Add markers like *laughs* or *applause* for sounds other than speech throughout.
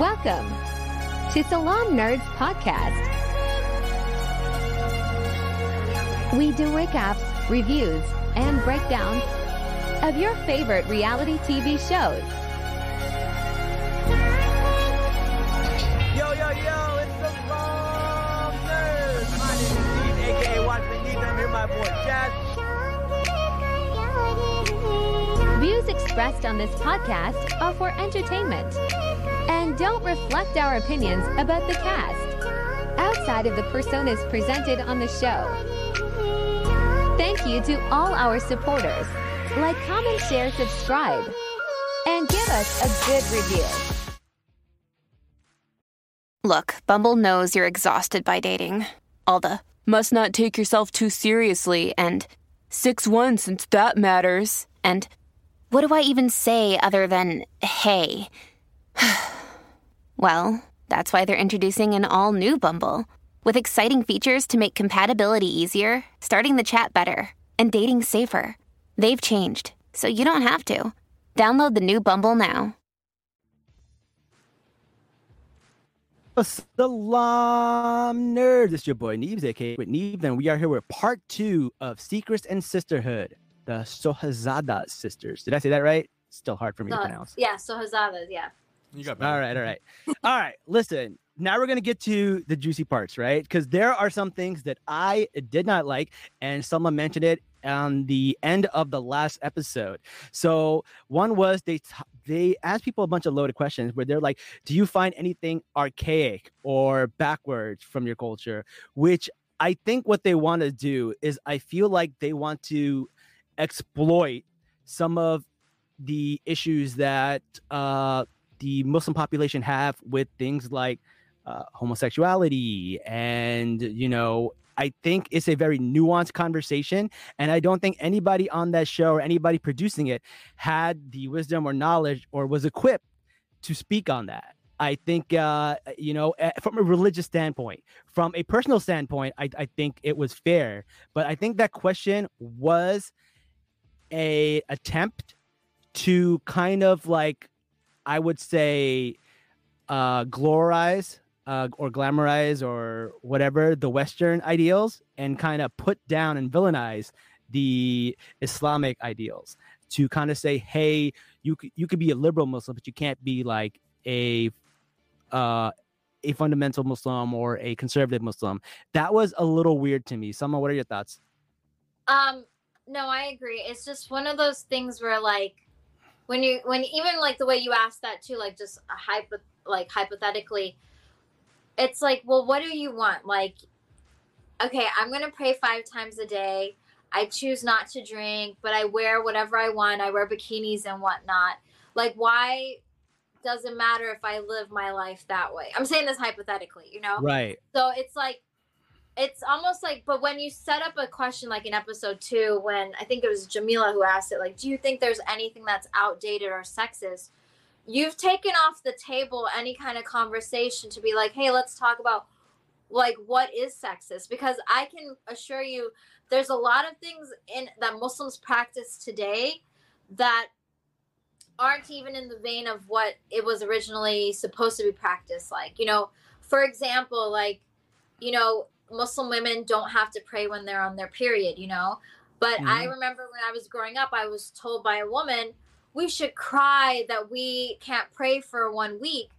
Welcome to Salaam Nerds Podcast. We do recaps, reviews, and breakdowns of your favorite reality TV shows. Yo, yo, yo, it's the Salaam Nerds. My name is Steve, aka Watson Deep, and I'm here my boy Jazz. Views expressed on this podcast are for entertainment and don't reflect our opinions about the cast outside of the personas presented on the show. Thank you to all our supporters. Like, comment, share, subscribe, and give us a good review. Look, Bumble knows you're exhausted by dating. All the must not take yourself too seriously and 6 1 since that matters. And what do I even say other than hey? *sighs* well, that's why they're introducing an all new Bumble with exciting features to make compatibility easier, starting the chat better, and dating safer. They've changed, so you don't have to. Download the new Bumble now. Salaam Nerds. It's your boy Neebs, aka with Neebs, and we are here with part two of Secrets and Sisterhood, the Sohazada sisters. Did I say that right? Still hard for me to uh, pronounce. yeah, so Hazadas, yeah. You got All right, all right. all right, listen. Now we're going to get to the juicy parts, right? Because there are some things that I did not like, and someone mentioned it on the end of the last episode. So one was they t- they asked people a bunch of loaded questions where they're like, "Do you find anything archaic or backwards from your culture?" Which I think what they want to do is I feel like they want to exploit some of the issues that uh, the Muslim population have with things like uh, homosexuality and you know I think it's a very nuanced conversation, and I don't think anybody on that show or anybody producing it had the wisdom or knowledge or was equipped to speak on that. I think, uh, you know, eh, from a religious standpoint, from a personal standpoint, I, I think it was fair. But I think that question was a attempt to kind of like, I would say, uh, glorize uh, or glamorize or whatever the Western ideals and kind of put down and villainize the Islamic ideals to kind of say, hey, you you could be a liberal Muslim, but you can't be like a uh, a fundamental Muslim or a conservative Muslim. That was a little weird to me. Summer, what are your thoughts? Um, no, I agree. It's just one of those things where like when you when even like the way you asked that too, like just a hypo like hypothetically, it's like, well, what do you want? Like, okay, I'm gonna pray five times a day. I choose not to drink, but I wear whatever I want. I wear bikinis and whatnot. Like, why doesn't matter if I live my life that way? I'm saying this hypothetically, you know? Right. So it's like, it's almost like, but when you set up a question like in episode two, when I think it was Jamila who asked it, like, do you think there's anything that's outdated or sexist? You've taken off the table any kind of conversation to be like, hey, let's talk about like what is sexist because I can assure you there's a lot of things in that Muslims practice today that aren't even in the vein of what it was originally supposed to be practiced like. You know, for example, like, you know, Muslim women don't have to pray when they're on their period, you know. But I mm-hmm. remember when I was growing up, I was told by a woman, we should cry that we can't pray for one week.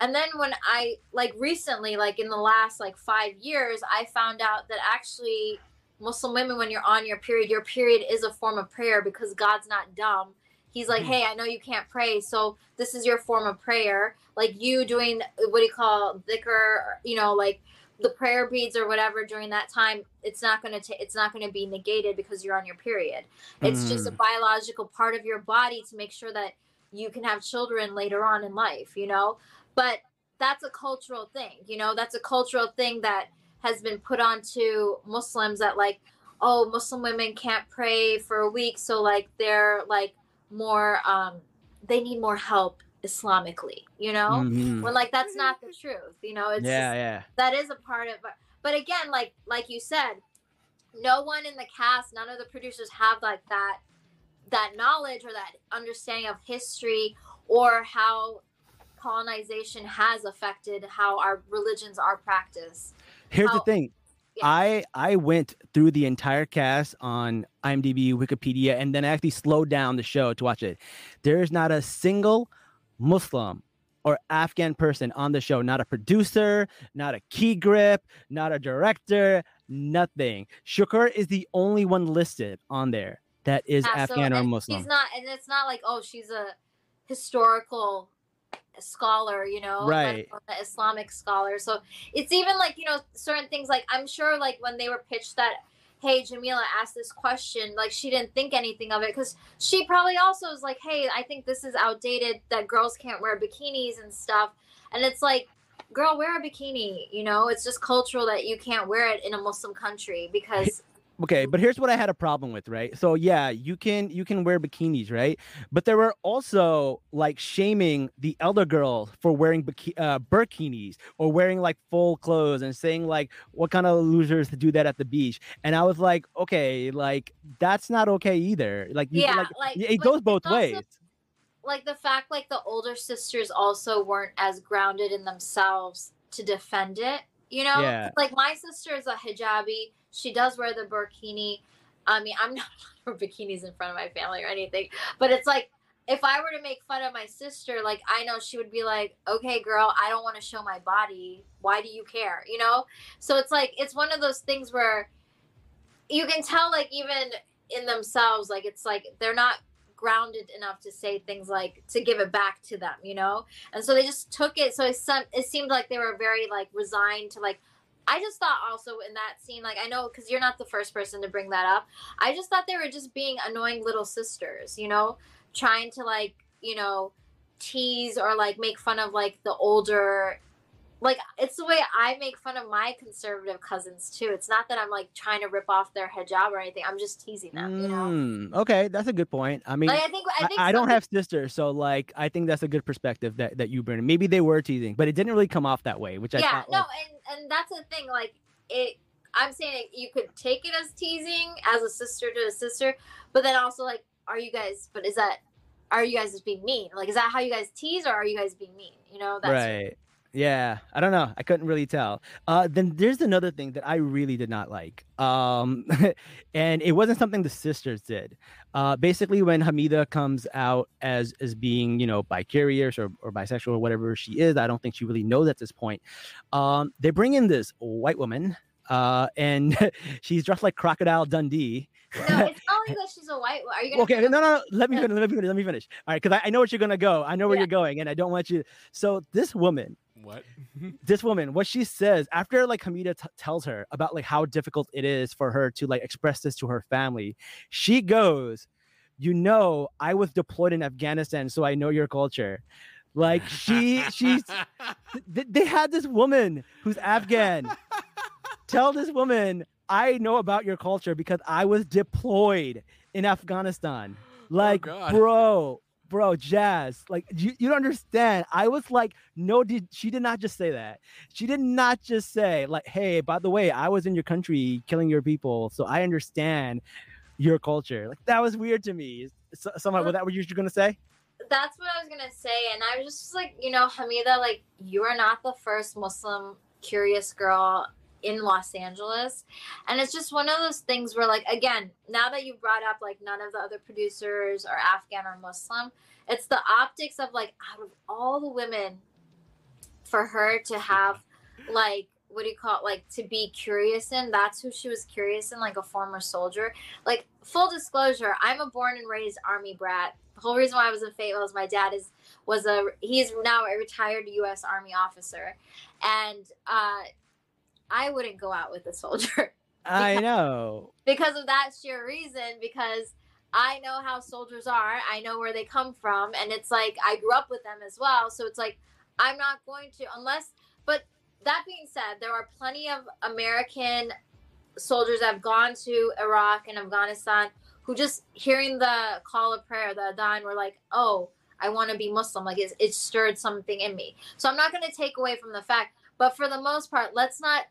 And then when I like recently, like in the last like five years, I found out that actually Muslim women, when you're on your period, your period is a form of prayer because God's not dumb. He's like, hmm. hey, I know you can't pray, so this is your form of prayer. Like you doing what do you call dhikr, you know, like the prayer beads or whatever during that time. It's not gonna ta- it's not gonna be negated because you're on your period. It's just a biological part of your body to make sure that you can have children later on in life, you know. But that's a cultural thing, you know. That's a cultural thing that has been put onto Muslims that like, oh, Muslim women can't pray for a week, so like they're like more um they need more help Islamically, you know? Mhm. When like that's not the truth, you know, it's yeah, just- yeah. that is a part of but again, like like you said, no one in the cast, none of the producers have like that that knowledge or that understanding of history or how colonization has affected how our religions are practiced. Here's How- the thing. Yeah. I I went through the entire cast on IMDb, Wikipedia, and then I actually slowed down the show to watch it. There is not a single Muslim or Afghan person on the show. Not a producer, not a key grip, not a director, nothing. Shakur is the only one listed on there that is Yeah, so- Afghan or Muslim. She's not, and it's not like oh, she's a historical scholar, you know, Right. like Islamic scholar. So it's even like you know certain things. Like I'm sure, like when they were pitched that, hey, Jamila asked this question, like she didn't think anything of it because she probably also was like, hey, I think this is outdated that girls can't wear bikinis and stuff, and it's like. Girl, wear a bikini. You know, it's just cultural that you can't wear it in a Muslim country because *laughs* okay but here's what i had a problem with right? So yeah you can you can wear bikinis right? But there were also like shaming the elder girl for wearing biki- uh, burkinis or wearing like full clothes and saying like what kind of losers to do that at the beach? And i was like okay like that's not okay either. Like you, Yeah, like, like, it goes both also- ways. like the fact like the older sisters also weren't as grounded in themselves to defend it you know? Yeah. like my sister is a hijabi. She does wear the burkini. I mean i'm *laughs* not for bikinis in front of my family or anything but it's like if i were to make fun of my sister like i know she would be like okay girl i don't want to show my body. Why do you care? You know? So it's like it's one of those things where you can tell like even in themselves like it's like they're not grounded enough to say things like to give it back to them you know? And so they just took it so it, seemed like they were very like resigned to like i just thought also in that scene like i know because you're not the first person to bring that up i just thought they were just being annoying little sisters you know? Trying to like you know tease or like make fun of like the older like it's the way I make fun of my conservative cousins too. It's not that I'm like trying to rip off their hijab or anything. I'm just teasing them, you know. Mm, okay that's a good point i mean Like I think I I, think I don't some have sisters, so like I think that's a good perspective that, that you bring. Maybe they were teasing, but it didn't really come off that way, which I thought. yeah no like, and and that's the thing like it i'm saying you could take it as teasing as a sister to a sister but then also like are you guys but is that are you guys just being mean like is that how you guys tease or are you guys being mean you know that's right. Yeah, I don't know. I couldn't really tell. Uh, then there's another thing that I really did not like, um, *laughs* and it wasn't something the sisters did. Uh, basically, when Hamida comes out as as being, you know, bi-curious or, or bisexual or whatever she is, I don't think she really knows at this point. Um, they bring in this white woman, uh, and *laughs* she's dressed like Crocodile Dundee. no it's *laughs* not like that she's a white are you gonna okay no no no let me finish let me finish let me finish all right because I, I know what you're gonna go i know where Yeah. you're going and i don't want you so this woman What? *laughs* this woman what she says after like hamida t- tells her about like how difficult it is for her to like express this to her family she goes you know i was deployed in afghanistan so i know your culture like she she's *laughs* th- they had this woman who's afghan tell this woman i know about your culture because i was deployed in afghanistan oh, like God. bro bro jazz like you, you don't understand. I was like no did she did not just say that. She did not just say like hey by the way i was in your country killing your people so i understand your culture. Like that was weird to me. So, someone was that what you were gonna say? That's what I was gonna say, and I was just like, you know, Hamida, like you are not the first Muslim curious girl in Los Angeles, and it's just one of those things where, like, again, now that you brought up like none of the other producers are Afghan or Muslim, it's the optics of like out of all the women, for her to have like what do you call it like to be curious in that's who she was curious in like a former soldier. Like full disclosure i'm a born and raised army brat. The whole reason why i was in fayetteville is my dad is was a he's now a retired u.s army officer. And uh i wouldn't go out with a soldier. *laughs* I know. because of that sheer reason because i know how soldiers are i know where they come from and it's like i grew up with them as well so it's like i'm not going to unless but that being said there are plenty of american soldiers that have gone to iraq and afghanistan who just hearing the call of prayer the adhan were like oh i want to be muslim like it, it stirred something in me. So i'm not going to take away from the fact but for the most part let's not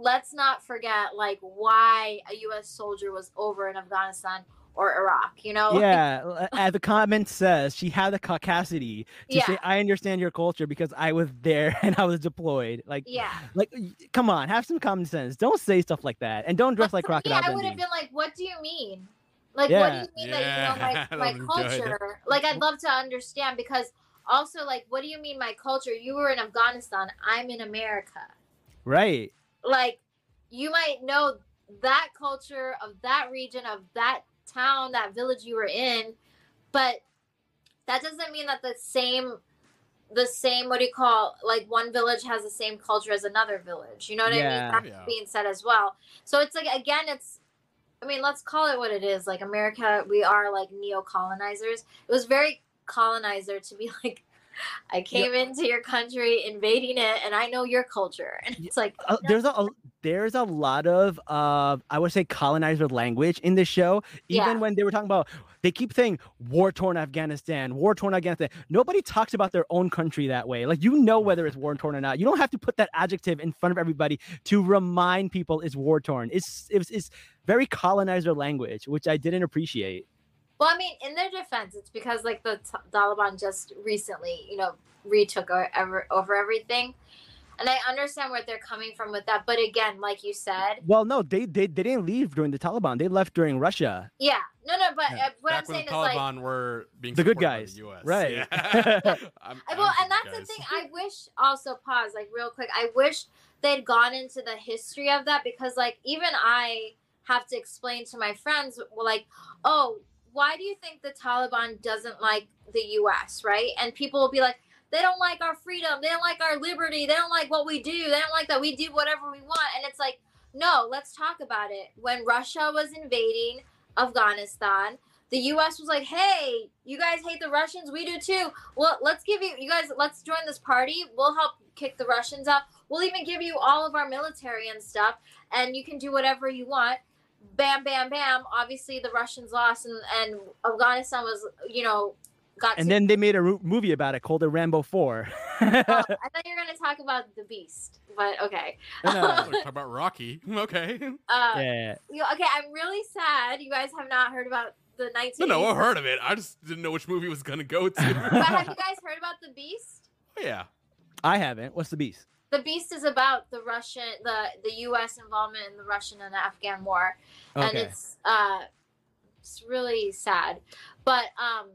let's not forget like why a U.S. soldier was over in Afghanistan or Iraq, you know? Yeah, as the comment says, she had the caucasity to Yeah. say, "I understand your culture because I was there *laughs* and I was deployed." Like, yeah. like, come on, have some common sense. Don't say stuff like that, and don't dress like for me, Crocodile I would have been like, what do you mean? Like, what do you mean that you know my, *laughs* my that good. culture? Like, I'd love to understand because also, like, what do you mean my culture? You were in Afghanistan. I'm in America. Right? Like, you might know that culture of that region, of that town, that village you were in, but that doesn't mean that the same the same what do you call like one village has the same culture as another village. You know what i mean? That's Yeah. being said as well. So it's like again it's i mean let's call it what it is. Like america we are like neo-colonizers. It was very colonizer to be *laughs* like i *laughs* came into your country invading it and i know your culture and it's like Uh, no, there's a, a there's a lot of uh I would say colonizer language in this show. Even Yeah. when they were talking about, they keep saying war torn Afghanistan, war torn Afghanistan. Nobody talks about their own country that way. Like you know whether it's war torn or not. You don't have to put that adjective in front of everybody to remind people it's war torn. It's it's it's very colonizer language, which I didn't appreciate. Well, I mean, in their defense, it's because like the t- Taliban just recently, you know, retook o- ever, over everything, and I understand where they're coming from with that. But again, like you said, Well, no, they they, they didn't leave during the Taliban. They left during Russia. yeah, no, no. But Yeah. uh, what I'm saying the is like, Taliban were being The good supported by guys, the US. right. Yeah. *laughs* I'm- I- I'm well, and that's good the thing. I wish also pause like real quick. I wish they'd gone into the history of that because like even I have to explain to my friends well, like, oh, why do you think the Taliban doesn't like the U.S. right? And people will be like. They don't like our freedom. They don't like our liberty. They don't like what we do. They don't like that we do whatever we want. And it's like, no, let's talk about it. When Russia was invading Afghanistan, the US was like, hey, you guys hate the Russians? We do too. Well, let's give you, you guys, let's join this party. We'll help kick the Russians out. We'll even give you all of our military and stuff, and you can do whatever you want. Bam, bam, bam. Obviously, the Russians lost, and, and Afghanistan was, you know, got And to- then they made a ro- movie about it called The Rambo 4. *laughs* Oh, I thought you were going to talk about the Beast, but okay. No, no. Oh, we're about Rocky. *laughs* Okay. Uh, yeah. you- okay, I'm really sad you guys have not heard about the 19. No, no, I heard of it. I just didn't know which movie was gonna go to. But have *laughs* you guys heard about the Beast? Oh, yeah. I haven't. What's the beast? The Beast is about the Russian, the the U.S. involvement in the Russian and the Afghan war, and it's uh, it's really sad. But um,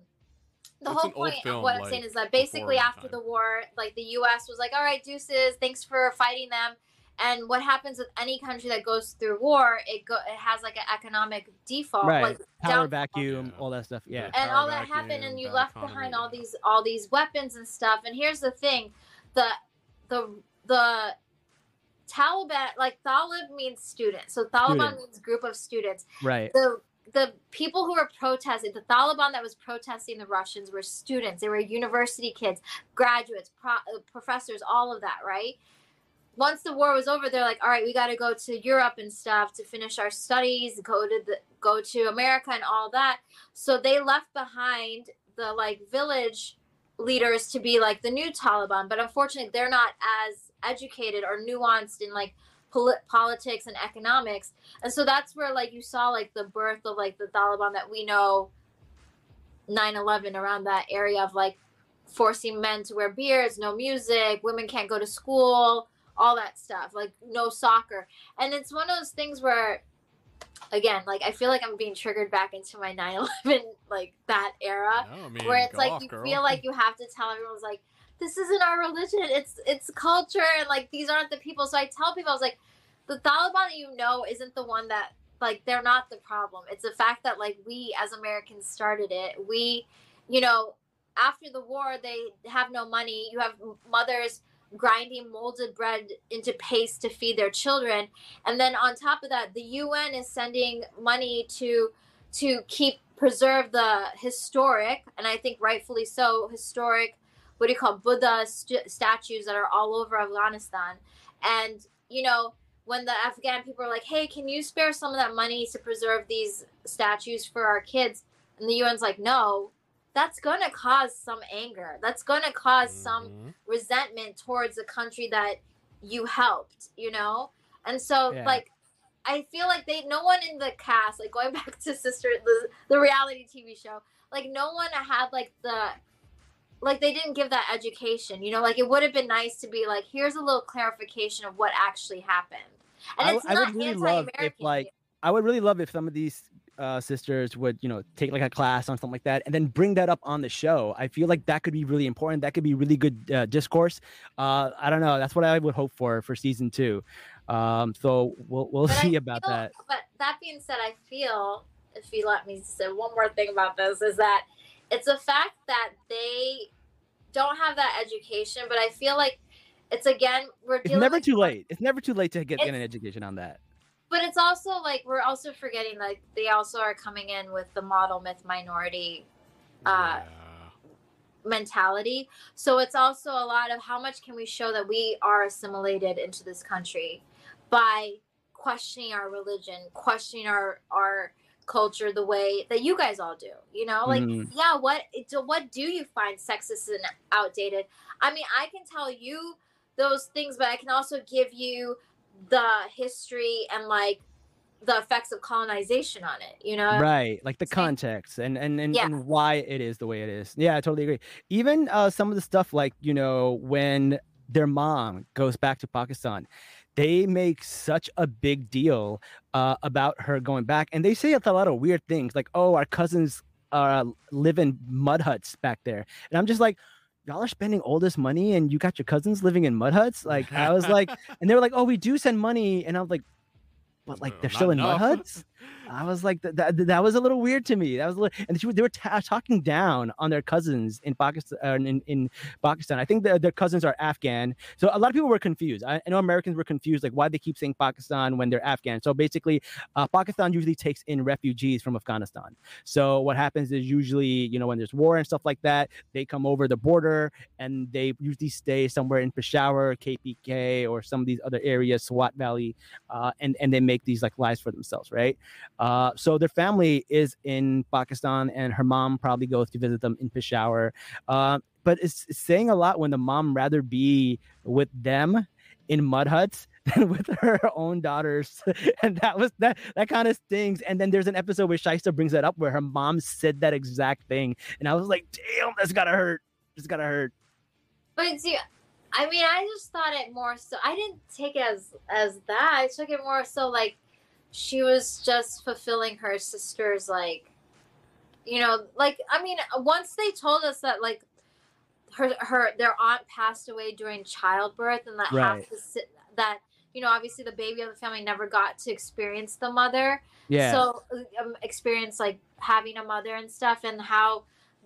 the It's whole point film, of what I'm like, saying is that basically after time. the war, like the U.S. was like, "All right, deuces, thanks for fighting them." And what happens with any country that goes through war? It go it has like an economic default, right. like Power downfall. vacuum, all that stuff. Yeah. and power all that happened and you left economy, behind all these all these weapons and stuff and here's the thing the the the taliban like talib means student. So taliban Student. means group of students. Right. the the people who were protesting the taliban that was protesting the russians were students. They were university kids graduates pro, uh, professors all of that right? Once the war was over they're like all right we got to go to europe and stuff to finish our studies go to the go to america and all that. So they left behind the like village leaders to be like the new taliban but unfortunately they're not as educated or nuanced in like poli- politics and economics and so that's where like you saw like the birth of like the taliban that we know 9-11 around that area of like forcing men to wear beards no music women can't go to school all that stuff like no soccer and it's one of those things where again like i feel like i'm being triggered back into my 9-11 *laughs* like that era No, I mean, where it's like you girl. feel like you have to tell everyone's like this isn't our religion. It's it's culture and like these aren't the people. So i tell people i was like the taliban that you know isn't the one that like they're not the problem. It's the fact that like we as americans started it. We you know after the war they have no money. You have mothers grinding molded bread into paste to feed their children. And then on top of that the un is sending money to to keep preserve the historic and i think rightfully so historic what do you call buddha st- statues that are all over afghanistan and you know when the afghan people are like hey can you spare some of that money to preserve these statues for our kids and the un's like no that's going to cause some anger that's going to cause some Mhm. resentment towards the country that you helped, you know? And so Yeah. like I feel like they no one in the cast like going *laughs* back to Sister the the reality TV show like no one had like the like they didn't give that education you know like it would have been nice to be like here's a little clarification of what actually happened and I it's I would not really love if, like, I would really love if some of these uh, sisters would, you know, take like a class on something like that and then bring that up on the show. I feel like that could be really important. That could be really good uh, discourse. Uh, I don't know. That's what I would hope for for season two. Um, so we'll we'll *laughs* But see about that. But that being said, I feel if you let me say one more thing about this is that it's a fact that they don't have that education. But I feel like it's again we're It's never with too late. It's never too late to get, get an education on that. But it's also like we're also forgetting like they also are coming in with the model myth minority uh, Yeah. mentality. So it's also a lot of how much can we show that we are assimilated into this country by questioning our religion, questioning our our culture the way that you guys all do. You know, like Mhm. yeah, what so what do you find sexist and outdated? I mean, I can tell you those things, but I can also give you the history and like the effects of colonization on it. You know, right like the context and and and, Yeah. and why it is the way it is yeah i totally agree even uh some of the stuff like you know when their mom goes back to pakistan they make such a big deal uh, about her going back and they say a lot of weird things like oh our cousins uh, live in mud huts back there. And i'm just like y'all are spending all this money and you got your cousins living in mud huts? Like i was like *laughs* and they were like oh we do send money. And i was like but like they're not still in mud huts I was like, that, that, that was a little weird to me. That was, a little, and she, they were ta- talking down on their cousins in Pakistan. Uh, in, in Pakistan, I think their their cousins are Afghan. So a lot of people were confused. I, I know Americans were confused, like why they keep saying Pakistan when they're Afghan. So basically, uh, Pakistan usually takes in refugees from Afghanistan. So what happens is usually, you know, when there's war and stuff like that, they come over the border and they usually stay somewhere in Peshawar, KPK, or some of these other areas, Swat Valley, uh, and and they make these like lives for themselves, right? Uh, so their family is in Pakistan, and her mom probably goes to visit them in Peshawar. Uh, but it's, it's saying a lot when the mom rather be with them in mud huts *laughs* than with her own daughters, *laughs* and that was that that kind of stings. And then there's an episode where Shaista brings that up where her mom said that exact thing, and I was like, damn, that's gotta hurt. It's gotta hurt. But see, I mean, I just thought it more so. I didn't take it as as that. I took it more so like she was just fulfilling her sister's like, you know, like I mean, once they told us that like her her their aunt passed away during childbirth and that Right. half the that you know obviously the baby of the family never got to experience the mother Yeah. so um, experience like having a mother and stuff and how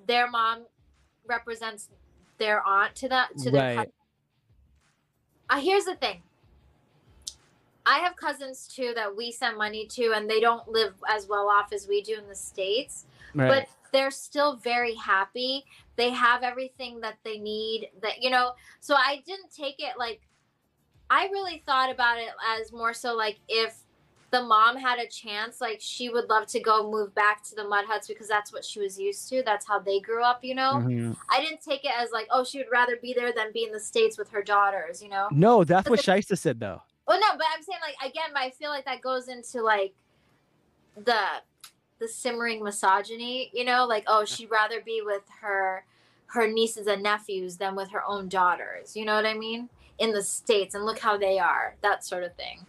their mom represents their aunt to that to their Right. cousin. Uh, here's the thing i have cousins too that we send money to and they don't live as well off as we do in the states right. but they're still very happy they have everything that they need that you know so i didn't take it like i really thought about it as more so like if the mom had a chance like she would love to go move back to the mud huts because that's what she was used to that's how they grew up you know Mhm. i didn't take it as like oh she would rather be there than be in the states with her daughters you know No, that's But what the- Shaista said though. Well, no, but I'm saying like again, but I feel like that goes into like the the simmering misogyny, you know, like oh, she'd rather be with her her nieces and nephews than with her own daughters. You know what I mean? In the states, and look how they are, that sort of thing.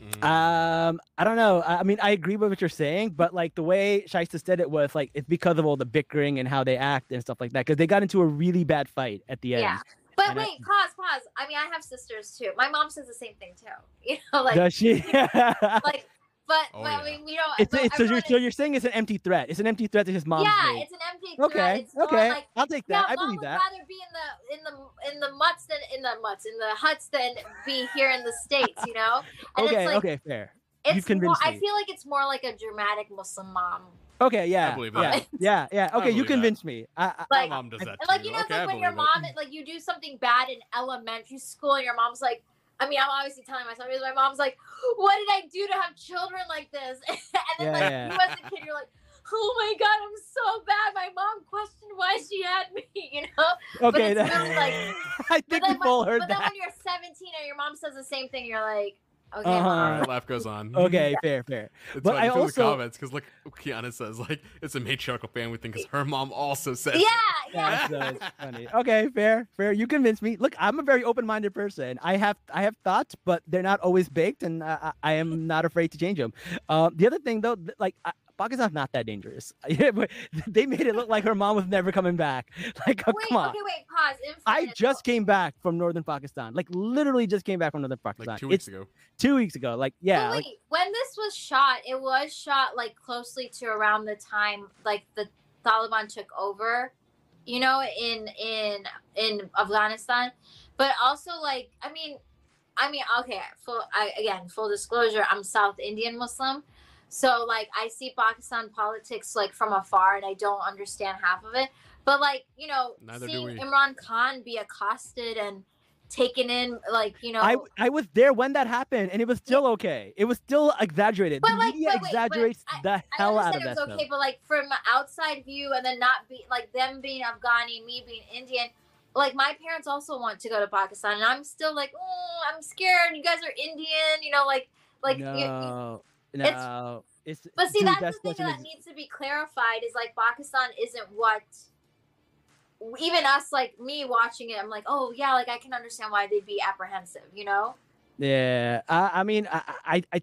Mm. Um, I don't know. I I mean, I agree with what you're saying, but like the way Shaista said it was like it's because of all the bickering and how they act and stuff like that. Because they got into a really bad fight at the end. Yeah. But And I- wait, pause, pause. I mean, I have sisters too. My mom says the same thing too. *laughs* You know, like Does she? *laughs* like, but, Oh, but I mean, we don't. it's, but it's so, you're, everyone so you're saying it's an empty threat. It's an empty threat that his mom yeah, made. it's an empty threat. Okay, It's okay, like I'll take that. Yeah, I mom believe would that. rather be in the in the in the mutts than in the mutts in the huts than be here in the states, you know. And Okay, it's like, okay, fair. It's You've more, convinced I feel like it's more like a dramatic Muslim mom. Okay, yeah, believe yeah, that. *laughs* yeah, yeah. I Okay, you believe that. convinced me. I, I, My Like, mom does that and like too. you know, it's okay, like when your believe it. mom, like you do something bad in elementary school, and your mom's like, I mean, I'm obviously telling myself because my mom's like, "What did I do to have children like this?" *laughs* and then Yeah, like yeah. you as a kid, you're like, "Oh my god, I'm so bad." My mom questioned why she had me, *laughs* you know. okay, it's that- really, like- I think then we've all when, heard but then when you're 17 and your mom says the same thing, you're like, Okay, Uh-huh. All mom. life goes on. *laughs* Okay, fair, fair. It's But funny I also- the comments because look, Kiana says like it's a matriarchal family thing because her mom also says. Yeah, it. yeah. That's, that's funny. Okay, fair, fair. You convinced me. Look, I'm a very open-minded person. I have I have thoughts, but they're not always baked, and I, I I am not afraid to change them. Um, the other thing though, like. I, Pakistan's not that dangerous. *laughs* Yeah, but they made it look like her mom was never coming back. *laughs* Like, oh, Wait, come on. okay, wait, pause. I fairness, just came back from northern Pakistan. Like, literally just came back from northern Pakistan. Like two weeks it's ago. two weeks ago. Like, yeah, But like, wait, when this was shot, it was shot like closely to around the time like the Taliban took over, you know, in in in Afghanistan. But also like I mean I mean okay, full I again, full disclosure, I'm South Indian Muslim. So like I see Pakistan politics like from afar and I don't understand half of it. But like, you know, Neither seeing. Imran Khan be accosted and taken in like, you know I I was there when that happened, and it was still okay. It was still exaggerated. But, the like, media but wait, but exaggerates I- the I hell out of understand it was stuff. okay, but like from outside view, and then not be like them being Afghani, me being Indian. Like my parents also want to go to Pakistan, and I'm still like, oh, I'm scared. You guys are Indian, you know, like, like. you- you- no, it's- It's, but see, dude, that's, that the thing that is- needs to be clarified. Is like Pakistan isn't what. Even us, like me watching it, I'm like, oh yeah, like I can understand why they'd be apprehensive, you know. Yeah, I, I mean, I, I, I,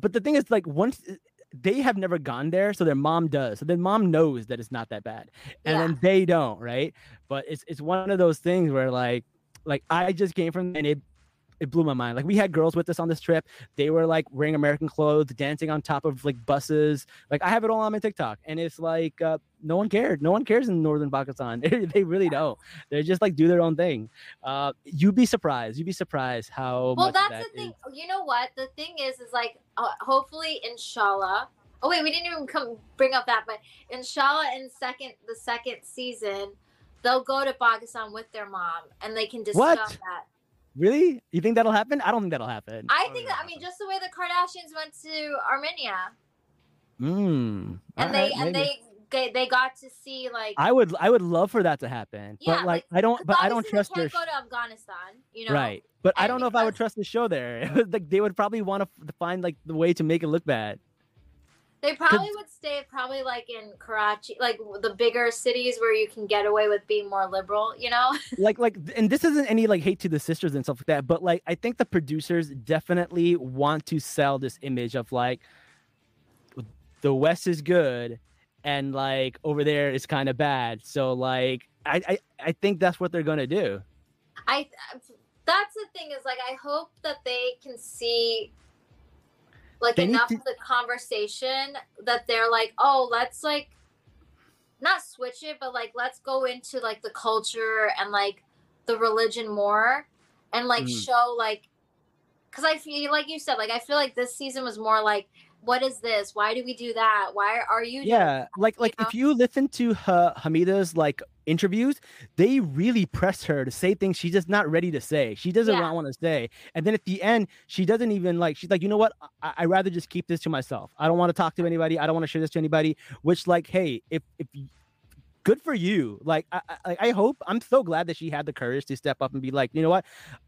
but the thing is, like, once uh, they have never gone there, so their mom does. So their mom knows that it's not that bad, and Yeah. then they don't, right? But it's it's one of those things where like, like I just came from and it. It blew my mind. Like we had girls with us on this trip. They were like wearing American clothes, dancing on top of like buses. Like I have it all on my TikTok, and it's like uh, no one cared. No one cares in northern Pakistan. *laughs* they really don't. They just like do their own thing. Uh, you'd be surprised. You'd be surprised how well much that's that the thing is- you know what the thing is is like uh, hopefully inshallah oh wait we didn't even come bring up that but inshallah in second the second season they'll go to pakistan with their mom and they can discuss What? that Really? You think that'll happen? I don't think that'll happen. i Oh, think yeah, i mean just the way the kardashians went to armenia Mm. and alright, they and maybe. they, they they got to see like I would I would love for that to happen. Yeah, but like, like, I don't but I don't trust they their can't sh- go to afghanistan you know right. But I don't know if I would trust the show there. *laughs* like they would probably want to find like the way to make it look bad. They probably would stay probably like in Karachi, like the bigger cities where you can get away with being more liberal, you know? *laughs* like like and this isn't any like hate to the sisters and stuff like that but like i think the producers definitely want to sell this image of like the west is good and like over there is kind of bad so like I, I i think that's what they're gonna do I uh, that's the thing is like I hope that they can see like They enough to- of the conversation that they're like, "Oh, let's like not switch it, but like let's go into like the culture and like the religion more and like Mhm. show like cuz I feel like you said like I feel like this season was more like what is this? Why do we do that? Why are you yeah like like know? if you listen to Ha- hamida's like interviews they really press her to say things she's just not ready to say she doesn't Yeah. want to say and then at the end she doesn't even like she's like you know what I- i'd rather just keep this to myself i don't want to talk to anybody i don't want to share this to anybody which like hey if if good for you like I, I i hope i'm so glad that she had the courage to step up and be like you know what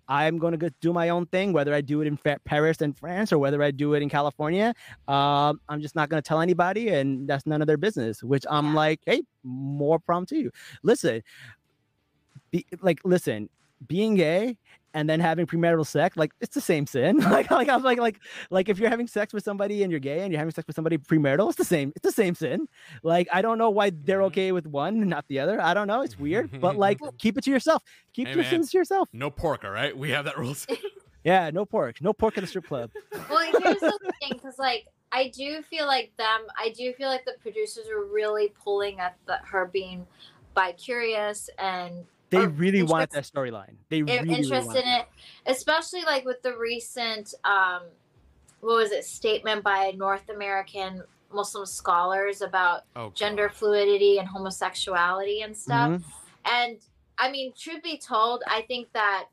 i'm going to do my own thing whether i do it in paris and france or whether i do it in california um, I'm just not going to tell anybody, and that's none of their business. Which I'm Yeah. like, hey, more problem to you. Listen, be, like, listen, being gay and then having premarital sex, like, it's the same sin. *laughs* like, like I'm like, like, like, if you're having sex with somebody and you're gay and you're having sex with somebody premarital, it's the same. It's the same sin. Like, I don't know why they're Mhm. okay with one and not the other. I don't know. It's weird, but like, *laughs* keep it to yourself. Keep Hey, your man. sins to yourself. No pork, all right? We have that rule. *laughs* Yeah, no pork, no pork at the strip club. well here's the thing because like i do feel like them i do feel like the producers are really pulling at the, her being bi curious and They Or really wanted that storyline. They i- really, really interested wanted in it especially like with the recent um what was it statement by north american muslim scholars about Oh, gender fluidity and homosexuality and stuff Mhm. and I mean, truth be told, I think that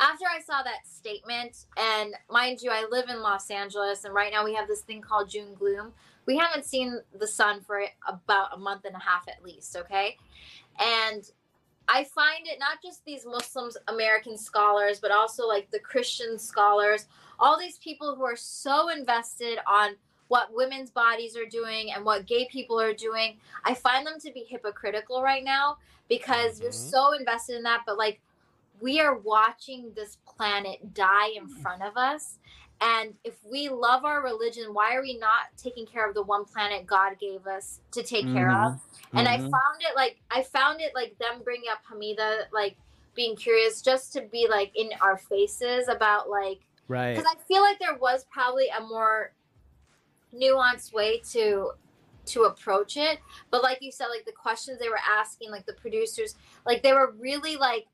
after I saw that statement, and mind you, I live in Los Angeles, and right now we have this thing called June gloom. We haven't seen the sun for about a month and a half at least, okay? And I find it not just these Muslims, American scholars, but also like the Christian scholars, all these people who are so invested on what women's bodies are doing and what gay people are doing. I find them to be hypocritical right now because you're Mhm. so invested in that, but like we are watching this planet die in front of us. And if we love our religion, why are we not taking care of the one planet God gave us to take care of? And I Mhm. found it like I found it like them bringing up Hamida, like being curious just to be like in our faces about like right. because I feel like there was probably a more nuanced way to to approach it. But like you said, like the questions they were asking, like the producers, like they were really like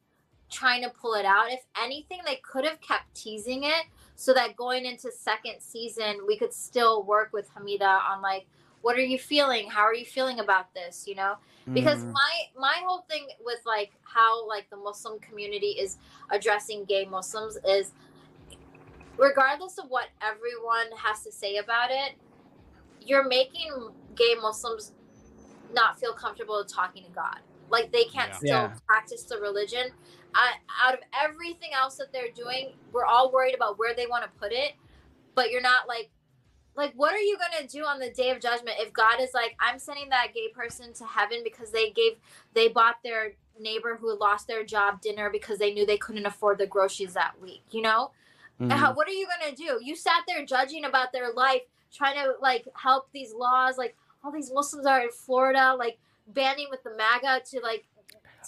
trying to pull it out. If anything, they could have kept teasing it so that going into second season, we could still work with Hamida on like, what are you feeling? How are you feeling about this? You know? because Mm. my my whole thing with like how like the muslim community is addressing gay muslims is regardless of what everyone has to say about it you're making gay muslims not feel comfortable talking to god like they can't Yeah. still Yeah. practice the religion I, out of everything else that they're doing we're all worried about where they want to put it but you're not like like what are you going to do on the day of judgment if god is like i'm sending that gay person to heaven because they gave they bought their neighbor who lost their job dinner because they knew they couldn't afford the groceries that week you know Mhm. How- what are you going to do you sat there judging about their life trying to like help these laws like all these muslims are in florida like banding with the maga to like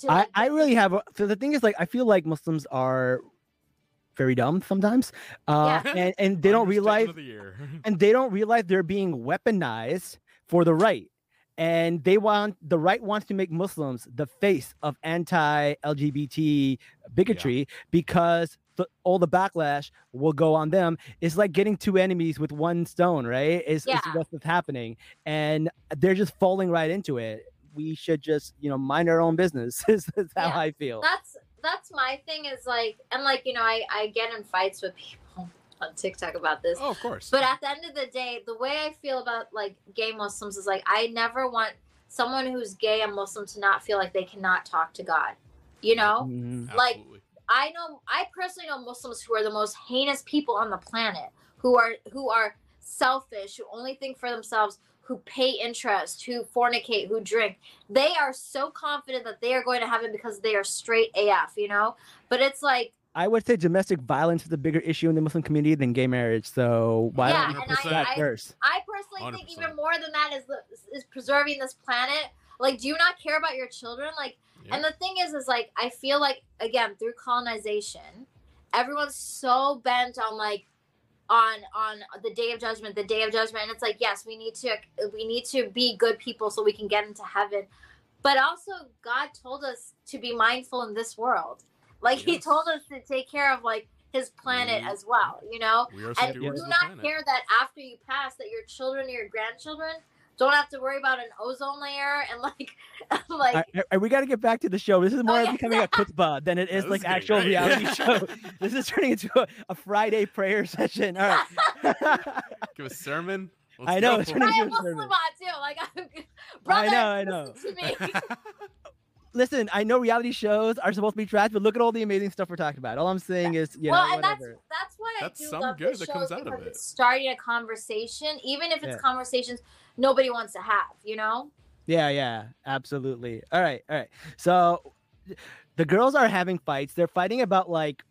to I, I really have a, so the thing is like I feel like Muslims are very dumb sometimes. Uh Yeah. and, and *laughs* they don't realize the year. *laughs* and they don't realize they're being weaponized for the right. And they want the right wants to make Muslims the face of anti-LGBT bigotry because the, all the backlash will go on them. It's like getting two enemies with one stone, right? It's, it's what's happening, and they're just falling right into it. We should just, you know, mind our own business. *laughs* is, is how Yeah. I feel. that's that's my thing is like and like you know i i get in fights with people *laughs* on tiktok about this oh, of course. but at the end of the day the way i feel about like gay muslims is like i never want someone who's gay and muslim to not feel like they cannot talk to god you know Mhm. like, I know I personally know Muslims who are the most heinous people on the planet, who are who are selfish, who only think for themselves, who pay interest, who fornicate, who drink. They are so confident that they are going to heaven because they are straight AF, you know? But it's like I would say domestic violence is a bigger issue in the Muslim community than gay marriage. So why Yeah, don't and we I- that first? I personally think 100%. even more than that is the, is preserving this planet. Like, do you not care about your children? Like, Yeah. And the thing is, is like I feel like again through colonization, everyone's so bent on like on on the day of judgment, the day of judgment, and it's like yes, we need to we need to be good people so we can get into heaven, but also God told us to be mindful in this world. Like He told us to take care of like His planet Mhm. as well. You know, we are and do not planet. care that after you pass that your children or your grandchildren don't have to worry about an ozone layer and like *laughs* like All right, all right, we got to get back to the show. This is oh, more yeah. becoming a *laughs* khutbah than it is this like is actual great. reality *laughs* show. This is turning into a, a Friday prayer session. All right. Give a sermon. I Let's know, it's I am into a Muslim sermon. too. Like, I'm, brother, know, I know. Listen to me. Listen, I know reality shows are supposed to be trash, but look at all the amazing stuff we're talking about. All I'm saying is, you well, know, and that's whatever. that's why That's I do some love good that comes out of it. starting a conversation, even if it's Yeah. conversations nobody wants to have. You know? Yeah, yeah, absolutely. All right, all right. So the girls are having fights. They're fighting about like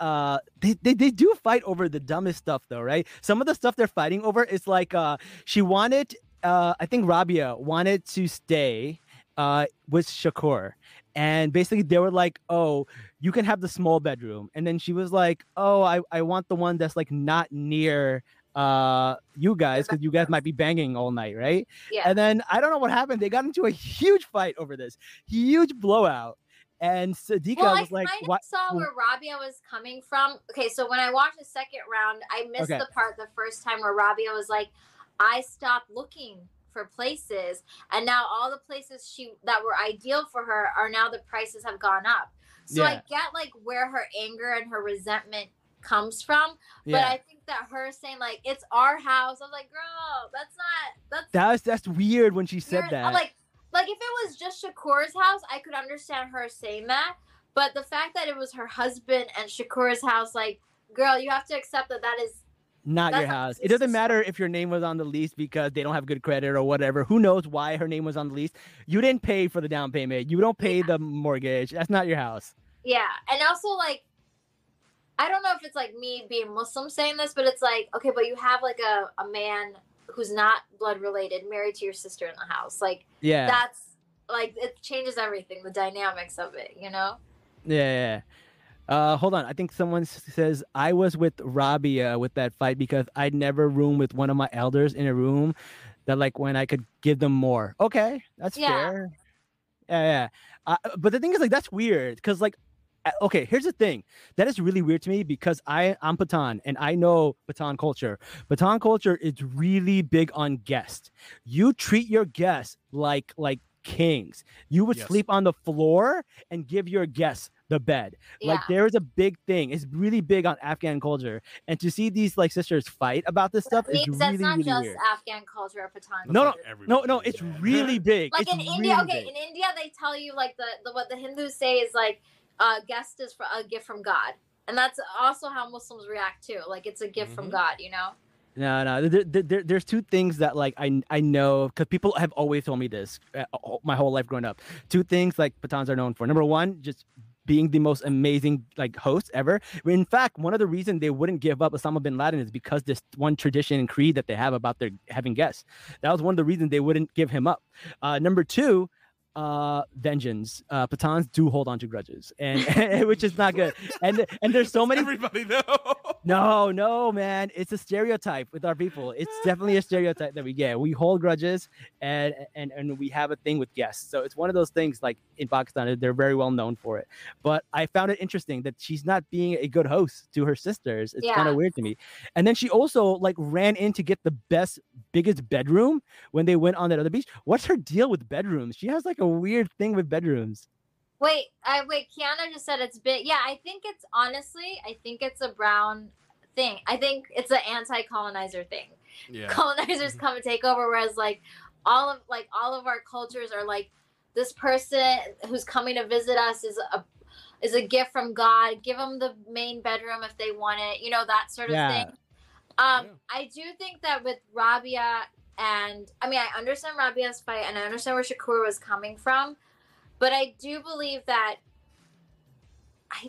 uh they, they they do fight over the dumbest stuff though, right? Some of the stuff they're fighting over is like uh she wanted uh I think Rabia wanted to stay uh with Shakur. And basically they were like, "Oh, you can have the small bedroom." And then she was like, "Oh, I I want the one that's like not near uh you guys cuz you guys might be banging all night, right?" Yeah. And then I don't know what happened. They got into a huge fight over this, huge blowout. And Sadiqa well, I was like, kind of "What?" saw where Rabia was coming from. Okay, so when I watched the second round, I missed Okay. the part the first time where Rabia was like, "I stopped looking for places, and now all the places she that were ideal for her are now the prices have gone up." So I get like where her anger and her resentment comes from, but Yeah, I think that her saying like it's our house, I was like, "Girl, that's not that's that was that's weird when she said that. I'm like." like if it was just Shakur's house, I could understand her saying that. But the fact that it was her husband and Shakur's house, like, girl, you have to accept that that is not That's your house. It doesn't matter if your name was on the lease because they don't have good credit or whatever. Who knows why her name was on the lease? You didn't pay for the down payment. You don't pay the mortgage. That's not your house. Yeah, and also like, I don't know if it's like me being Muslim saying this, but it's like, okay, but you have like a, a man who's not blood related married to your sister in the house. Like Yeah. that's like it changes everything, the dynamics of it, you know? Yeah, yeah. Uh, hold on. I think someone says I was with Rabia with that fight because I'd never room with one of my elders in a room that like when I could give them more. Okay, that's Yeah. fair. Yeah, yeah. Uh, but the thing is, like, that's weird because, like, uh, okay, here's the thing that is really weird to me because I I'm Pathan and I know Pathan culture. Pathan culture is really big on guests. You treat your guests like like kings. You would Yes. sleep on the floor and give your guests the bed. Like there is a big thing. It's really big on Afghan culture, and to see these like sisters fight about this stuff is Means really that's not really just weird. Afghan culture or Pathan No, no, culture. No, no, it's man. really big. like it's in India, okay, big. in India they tell you like the, the what the Hindus say is like uh guest is for a gift from God. And that's also how Muslims react too. Like it's a gift from Mhm. God, you know? No, no. There, there, there- there's two things that like I I know because people have always told me this uh, my whole life growing up. Two things like Pathans are known for. Number one, just being the most amazing like host ever. In fact, one of the reasons they wouldn't give up Osama bin Laden is because this one tradition and creed that they have about their having guests. That was one of the reasons they wouldn't give him up. Uh, number two. Uh, vengeance. Uh, Pathans do hold on to grudges, and *laughs* which is not good. And and there's so many Everybody know. No, no, man. It's a stereotype with our people. It's definitely a stereotype that we get. We hold grudges and and and we have a thing with guests. So it's one of those things like in Pakistan, they're very well known for it. But I found it interesting that she's not being a good host to her sisters. It's kind of weird to me. And then she also like ran in to get the best, biggest bedroom when they went on that other beach. What's her deal with bedrooms? She has like a weird thing with bedrooms. Wait, I wait, Kiana just said it's bit. Yeah, I think it's honestly, I think it's a brown thing. I think it's an anti-colonizer thing. Yeah. Colonizers come and take over, whereas like all of like all of our cultures are like this person who's coming to visit us is a is a gift from God. Give them the main bedroom if they want it. You know that sort of Yeah. thing. Um, Yeah. I do think that with Rabia and I mean I understand Rabia's fight and I understand where Shakur was coming from, but I do believe that I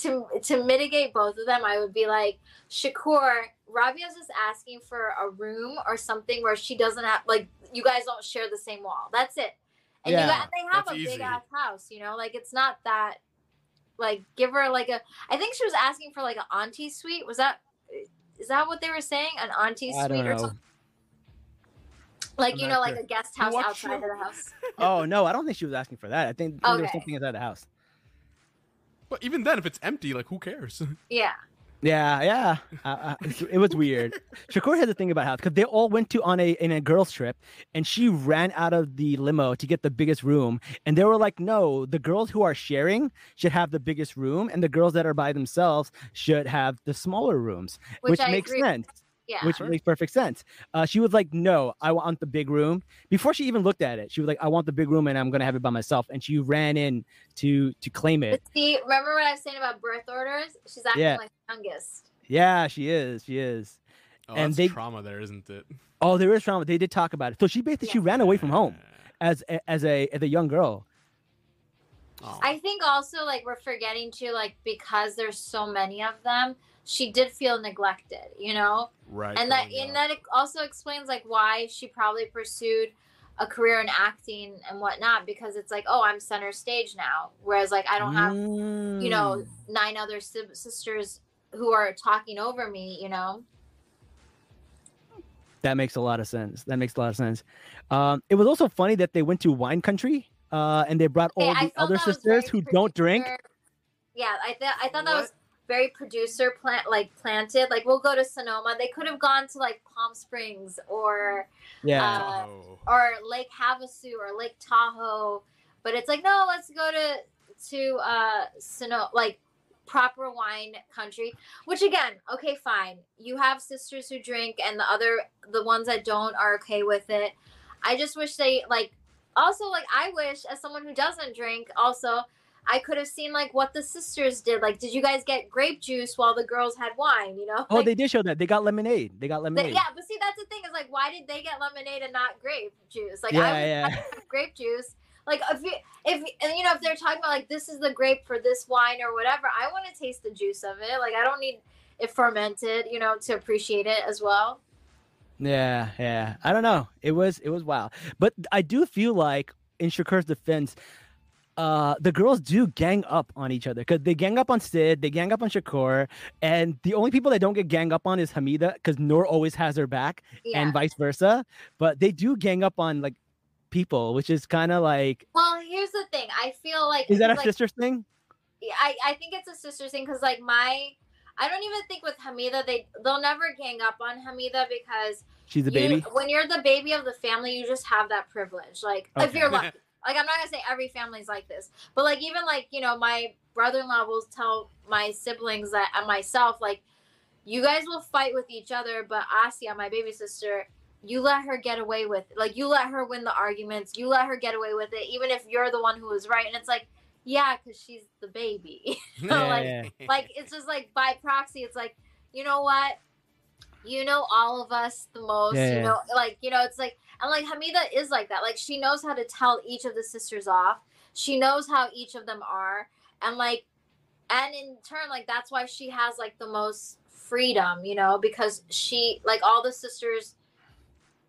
to to mitigate both of them, I would be like Shakur. Rabia's just asking for a room or something where she doesn't have like you guys don't share the same wall. That's it. And you Yeah, got they have a easy. big ass house, you know, like it's not that like give her like a I think she was asking for like an auntie suite. Was that is that what they were saying? An auntie I suite or something? Like I'm you not know, like a guest house What outside of the *laughs* house. Oh no, I don't think she was asking for that. I think, I think there was something inside the house. But even then, if it's empty, like who cares? *laughs* Yeah. Yeah, yeah. Uh, uh, it was weird. *laughs* Shakur has a thing about house because they all went to on a in a girls trip, and she ran out of the limo to get the biggest room, and they were like, "No, the girls who are sharing should have the biggest room, and the girls that are by themselves should have the smaller rooms," Which which, makes agree sense. Yeah. Which Sure. makes perfect sense. Uh, she was like, "No, I want the big room." Before she even looked at it, she was like, "I want the big room, and I'm gonna have it by myself." And she ran in to to claim it. But see, remember what I was saying about birth orders? She's acting Yeah. like the youngest. Yeah, she is. She is. Oh, And that's they- trauma there, isn't it? Oh, there is trauma. They did talk about it. So she basically she ran away from home as a, as a as a young girl. Oh. I think also like we're forgetting to like because there's so many of them, she did feel neglected, you know? right. and that and that also explains like why she probably pursued a career in acting and whatnot because it's like, oh, I'm center stage now. Whereas like I don't have, you know, Mm. nine other si- sisters who are talking over me, you know? That makes a lot of sense. That makes a lot of sense. Um, it was also funny that they went to wine country uh, and they brought all I the other sisters who don't drink. Yeah, I thought I thought that was What? Very producer plant like planted. Like we'll go to Sonoma. They could have gone to like Palm Springs or Yeah. uh, Oh. or Lake Havasu or Lake Tahoe, but it's like no, let's go to to uh Sonoma like proper wine country. Which again, okay, fine. You have sisters who drink, and the other the ones that don't are okay with it. I just wish they like also like I wish as someone who doesn't drink also I could have seen like what the sisters did. Like, did you guys get grape juice while the girls had wine? You know? Oh, Like, they did show that. They got lemonade. They got they- lemonade. yeah, but see, that's the thing is like, why did they get lemonade and not grape juice? Like, Yeah, I would yeah. have *laughs* grape juice. Like, if you, if and, you know, if they're talking about like this is the grape for this wine or whatever, I want to taste the juice of it. Like, I don't need it fermented, you know, to appreciate it as well. Yeah, yeah. I don't know. It was it was wild. But I do feel like in Shakur's defense, uh the girls do gang up on each other because they gang up on Sid, they gang up on Shakur, and the only people that don't get gang up on is Hamida because Noor always has her back Yeah. and vice versa. But they do gang up on like people, which is kind of like well, here's the thing. I feel like is that a like, sister's thing? Yeah, I, I think it's a sister thing because like my I don't even think with Hamida they they'll never gang up on Hamida because She's a you- baby. when you're the baby of the family you just have that privilege like if you're lucky like I'm not gonna say every family's like this but like even like you know my brother-in-law will tell my siblings that and myself like you guys will fight with each other but Asia my baby sister you let her get away with it. like you let her win the arguments you let her get away with it even if you're the one who was right and it's like yeah because she's the baby *laughs* Yeah, like, yeah. like it's just like by proxy it's like you know what you know all of us the most Yeah, you yeah. know like you know it's like and like hamida is like that like she knows how to tell each of the sisters off. She knows how each of them are. And like and in turn like that's why she has like the most freedom you know because she like all the sisters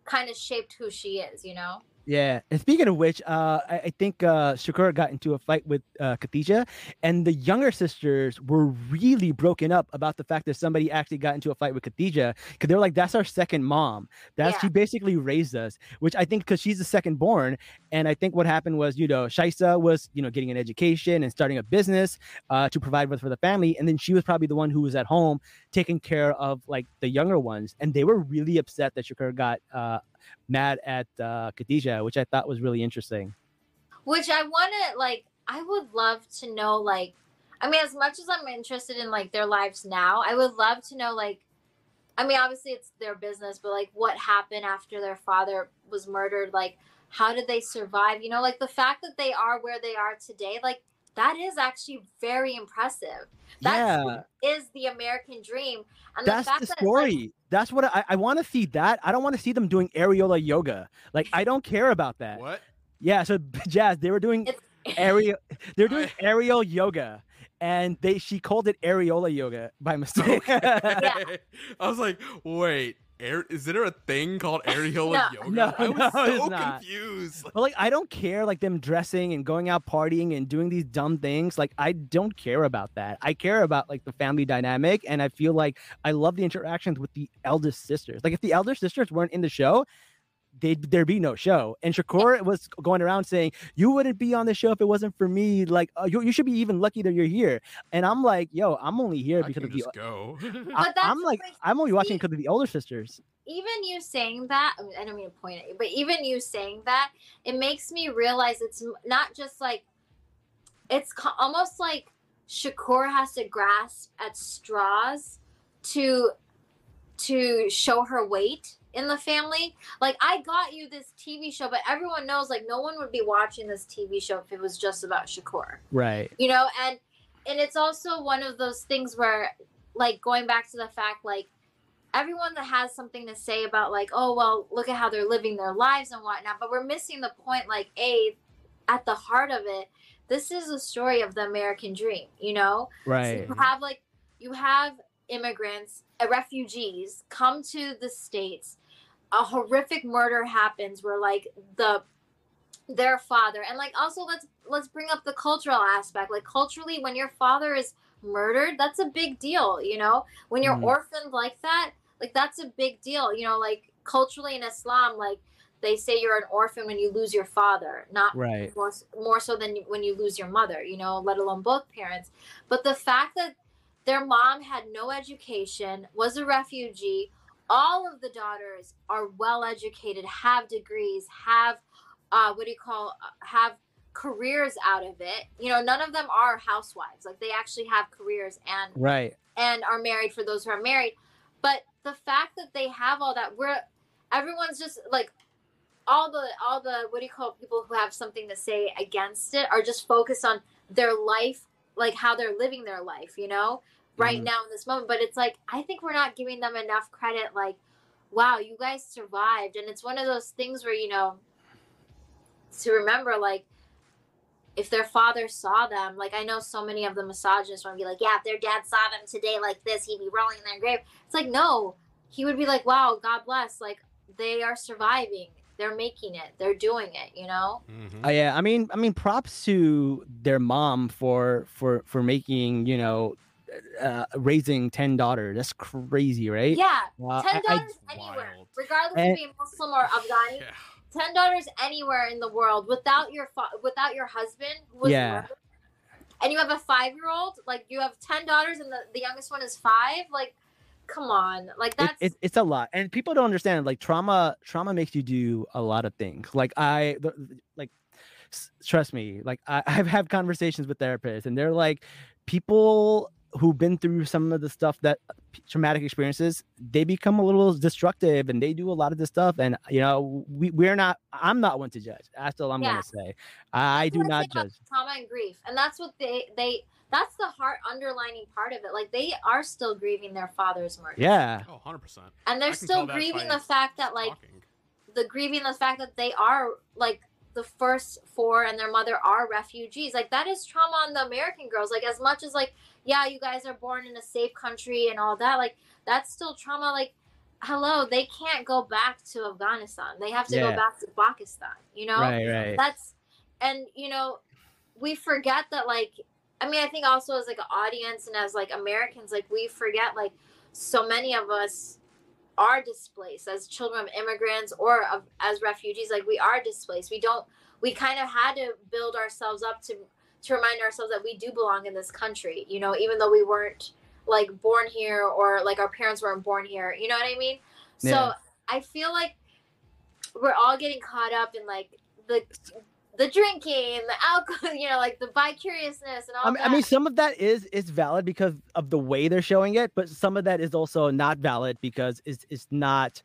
kind of shaped who she is you know Yeah, and speaking of which, uh, I, I think uh, Shakur got into a fight with uh, Khadija, and the younger sisters were really broken up about the fact that somebody actually got into a fight with Khadija because they were like, "That's our second mom. That's Yeah. she basically raised us." Which I think because she's the second born, and I think what happened was, you know, Shaista was, you know, getting an education and starting a business uh, to provide for the family, and then she was probably the one who was at home taking care of like the younger ones, and they were really upset that Shakur got uh, mad at uh, Khadijah, which I thought was really interesting. which I want to like I would love to know like I mean as much as I'm interested in like their lives now, I would love to know like I mean obviously it's their business, but like what happened after their father was murdered, like how did they survive? You know, like the fact that they are where they are today, like that is actually very impressive. That yeah, is the American dream. And that's the fact the that story. like, that's what I, I want to see. That I don't want to see them doing areola yoga. Like I don't care about that. What? Yeah, so *laughs* Jazz, they were doing It's- aerial. *laughs* They're doing *laughs* aerial yoga, and they she called it areola yoga by mistake. yeah. I was like, wait, air, is there a thing called *laughs* areola No. yoga? No, I was no, so it's not. confused. But like, I don't care like them dressing and going out partying and doing these dumb things. Like, I don't care about that. I care about like the family dynamic, and I feel like I love the interactions with the eldest sisters. Like, if the elder sisters weren't in the show, they'd there'd be no show. And Shakur was going around saying, "You wouldn't be on the show if it wasn't for me. Like, uh, you, you should be even lucky that you're here." And I'm like, "Yo, I'm only here I because can of the." just go. I, But that's I'm like, like- I'm only watching because of the older sisters. even you saying that I, mean, I don't mean to point at you but even you saying that it makes me realize it's not just like it's co- almost like shakur has to grasp at straws to to show her weight in the family like i got you this tv show but everyone knows like no one would be watching this tv show if it was just about shakur Right. you know and and it's also one of those things where like going back to the fact like everyone that has something to say about like oh well look at how they're living their lives and whatnot but we're missing the point like a at the heart of it this is a story of the american dream you know so Right. you have like you have immigrants uh, refugees come to the states a horrific murder happens where like the their father and like also let's let's bring up the cultural aspect like culturally when your father is murdered that's a big deal you know when you're Mhm. orphaned like that like that's a big deal you know like culturally in islam like they say you're an orphan when you lose your father not Right. more, more so than when you lose your mother, you know, let alone both parents. But the fact that their mom had no education, was a refugee, all of the daughters are well educated, have degrees, have uh, what do you call uh, have careers out of it. You know, none of them are housewives. Like they actually have careers and Right. and are married for those who are married. But the fact that they have all that, we're everyone's just like all the all the what do you call it, people who have something to say against it are just focused on their life, like how they're living their life, you know, right Mhm. now in this moment. But it's like I think we're not giving them enough credit. Like, wow, you guys survived, and it's one of those things where you know to remember, like. If their father saw them, like I know so many of the misogynists want to be like, yeah, if their dad saw them today like this, he'd be rolling in their grave. It's like, no, he would be like, wow, God bless. Like, they are surviving. They're making it. They're doing it, you know? Mhm. Uh, yeah, I mean, I mean, props to their mom for for for making you know, uh, raising ten daughters. That's crazy, right? Yeah. Uh, Ten I- I- anywhere, Wild. regardless And- of being Muslim or Afghani. Yeah. Ten dollars anywhere in the world without your fa- without your husband was Yeah. murdered, and you have a five year old. Like you have ten daughters, and the, the youngest one is five. Like, come on, like that's it, it's a lot and people don't understand like trauma trauma makes you do a lot of things like i the, the- like s- trust me like I, *laughs* i've had conversations with therapists and they're like people who've been through some of the stuff that uh, traumatic experiences they become a little destructive and they do a lot of this stuff and you know we, we're not i'm not one to judge that's all i'm Yeah. gonna say i That's do not judge trauma and grief, and that's what they they that's the heart underlining part of it. Like they are still grieving their father's murder. yeah Oh, 100%. and they're still grieving the fact that like talking. the grieving the fact that they are like the first four and their mother are refugees like that is trauma on the american girls like as much as like yeah you guys are born in a safe country and all that like that's still trauma like hello they can't go back to afghanistan. They have to Yeah. go back to pakistan you know? Right right. That's and you know we forget that like i mean i think also as like an audience and as like americans like we forget like so many of us are displaced as children of immigrants or of, as refugees like we are displaced. We don't we kind of had to build ourselves up to to remind ourselves that we do belong in this country you know even though we weren't like born here or like our parents weren't born here you know what i mean so i feel like we're all getting caught up in like the the drinking the alcohol *laughs* you know like the bi-curiousness and all I mean, that I mean, some of that is is valid because of the way they're showing it, but some of that is also not valid because it's it's not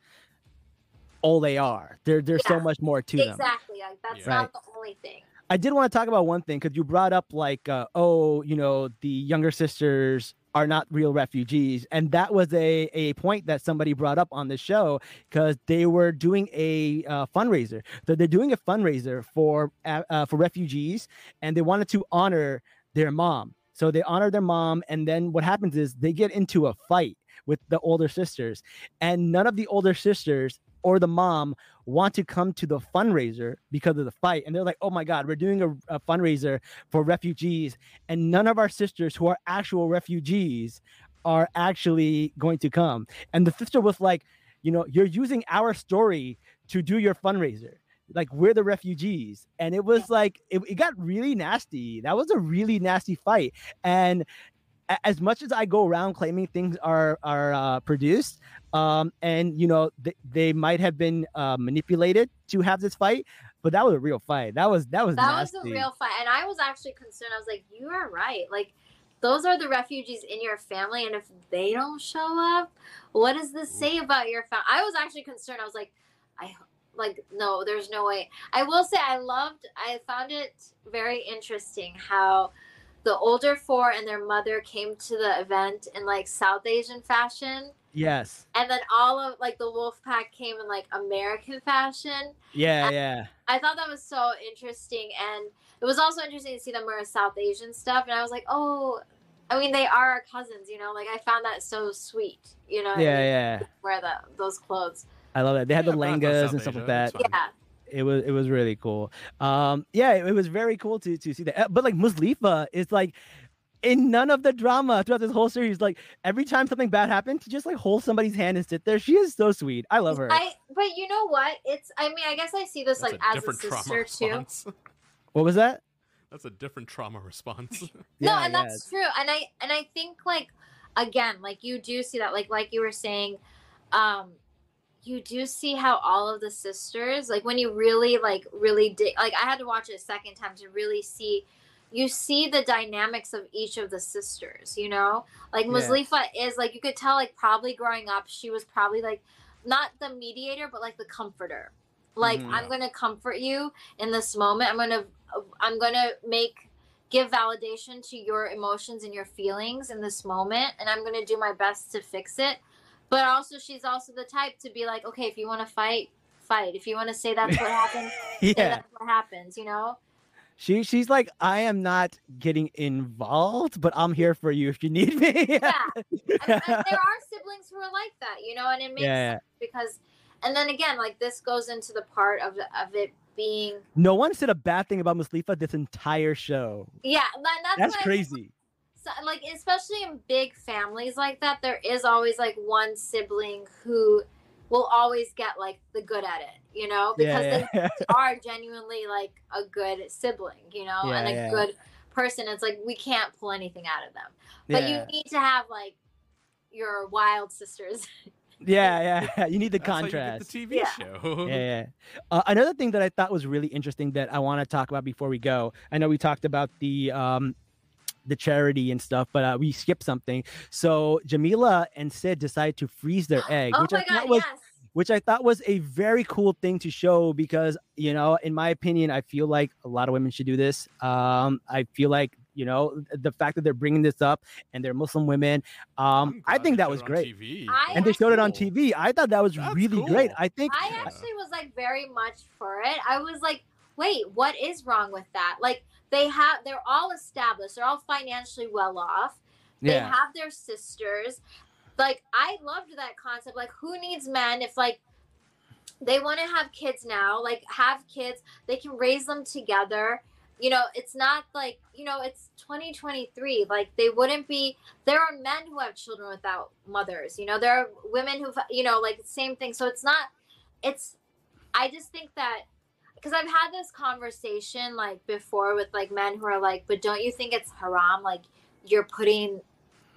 all they are. There there's so much more to them. exactly like that's Yeah. not the only thing I did want to talk about one thing because you brought up like, uh, oh, you know, the younger sisters are not real refugees, and that was a a point that somebody brought up on the show because they were doing a uh, fundraiser. So they're doing a fundraiser for uh, uh, for refugees, and they wanted to honor their mom. So they honor their mom, and then what happens is they get into a fight with the older sisters, and none of the older sisters or the mom want to come to the fundraiser because of the fight. And they're like, oh my God, we're doing a, a fundraiser for refugees. And none of our sisters who are actual refugees are actually going to come. And the sister was like, you know, you're using our story to do your fundraiser. Like we're the refugees. And it was like, it, it got really nasty. That was a really nasty fight. And as much as I go around claiming things are are uh, produced, um, and you know th- they might have been uh, manipulated to have this fight, but that was a real fight. That was that was that nasty. was a real fight and i was actually concerned. I was like you are right. Like those are the refugees in your family and if they don't show up what does this say about your family i was actually concerned. I was like i like no there's no way. I will say i loved i found it very interesting how the older four and their mother came to the event in like south asian fashion yes. and then all of like the wolf pack came in like american fashion Yeah. I- Yeah. I thought that was so interesting, and it was also interesting to see them wear South Asian stuff. And I was like, oh, I mean, they are our cousins, you know. Like I found that so sweet, you know. what I Yeah. mean? Yeah. Wear the those clothes. I love that. They had the Yeah, but that's not langas and stuff Asia, like that. Yeah, It was it was really cool. Um, yeah, it, it was very cool to to see that. Uh, But like Muslifa is like in none of the drama throughout this whole series. Like every time something bad happened, to just like hold somebody's hand and sit there. She is so sweet. I love her. I. But you know what? It's. I mean, I guess I see this That's like a as a different trauma sister too. *laughs* what was that? That's a different trauma response. *laughs* *laughs* no, and yeah. that's true. And I and I think like again, like you do see that, like like you were saying, um, you do see how all of the sisters, like when you really like really dig like I had to watch it a second time to really see you see the dynamics of each of the sisters, you know? Like Yeah. Muslifa is like you could tell like probably growing up she was probably like not the mediator but like the comforter. Like Mhm. I'm gonna comfort you in this moment. I'm gonna I'm gonna make give validation to your emotions and your feelings in this moment, and I'm gonna do my best to fix it. But also, she's also the type to be like, okay, if you want to fight, fight. If you want to say that's what happened, *laughs* say yeah. that's what happens. You know? She she's like, I am not getting involved, but I'm here for you if you need me. Yeah. *laughs* I mean, there are siblings who are like that, you know, and it makes Yeah. sense because, and then again, like this goes into the part of of it being, No one said a bad thing about Muslifa this entire show. yeah, that, that's That's crazy. So, like especially in big families like that, there is always like one sibling who will always get like the good at it, you know, because yeah, yeah. *laughs* they are genuinely like a good sibling, you know, Yeah, and a yeah. good person. It's like we can't pull anything out of them, but yeah. you need to have like your wild sisters. yeah, *laughs* yeah, yeah. You need the That's how you get contrast. the TV Yeah. show. yeah, *laughs* yeah. Uh, another thing that I thought was really interesting that I want to talk about before we go. I know we talked about the um the charity and stuff, but uh, we skipped something. So Jamila and Sid decide to freeze their *gasps* egg, oh which my I god, thought was yes. which I thought was a very cool thing to show because you know, in my opinion, I feel like a lot of women should do this. Um, I feel like you know the fact that they're bringing this up and they're Muslim women. Um, I'm I glad think that was great, TV. I and they showed it on TV. I thought that was That's really great. I think I actually was like very much for it. I was like, wait, what is wrong with that? Like they have they're all established, they're all financially well off. They yeah, have their sisters. Like I loved that concept. Like who needs men if like they want to have kids now, like have kids, they can raise them together. You know, it's not like, you know, it's 2023. Like they wouldn't be there are men who have children without mothers. You know, there are women who've you know, like same thing. So it's not it's I just think that because I've had this conversation like before with like men who are like, but don't you think it's haram? Like you're putting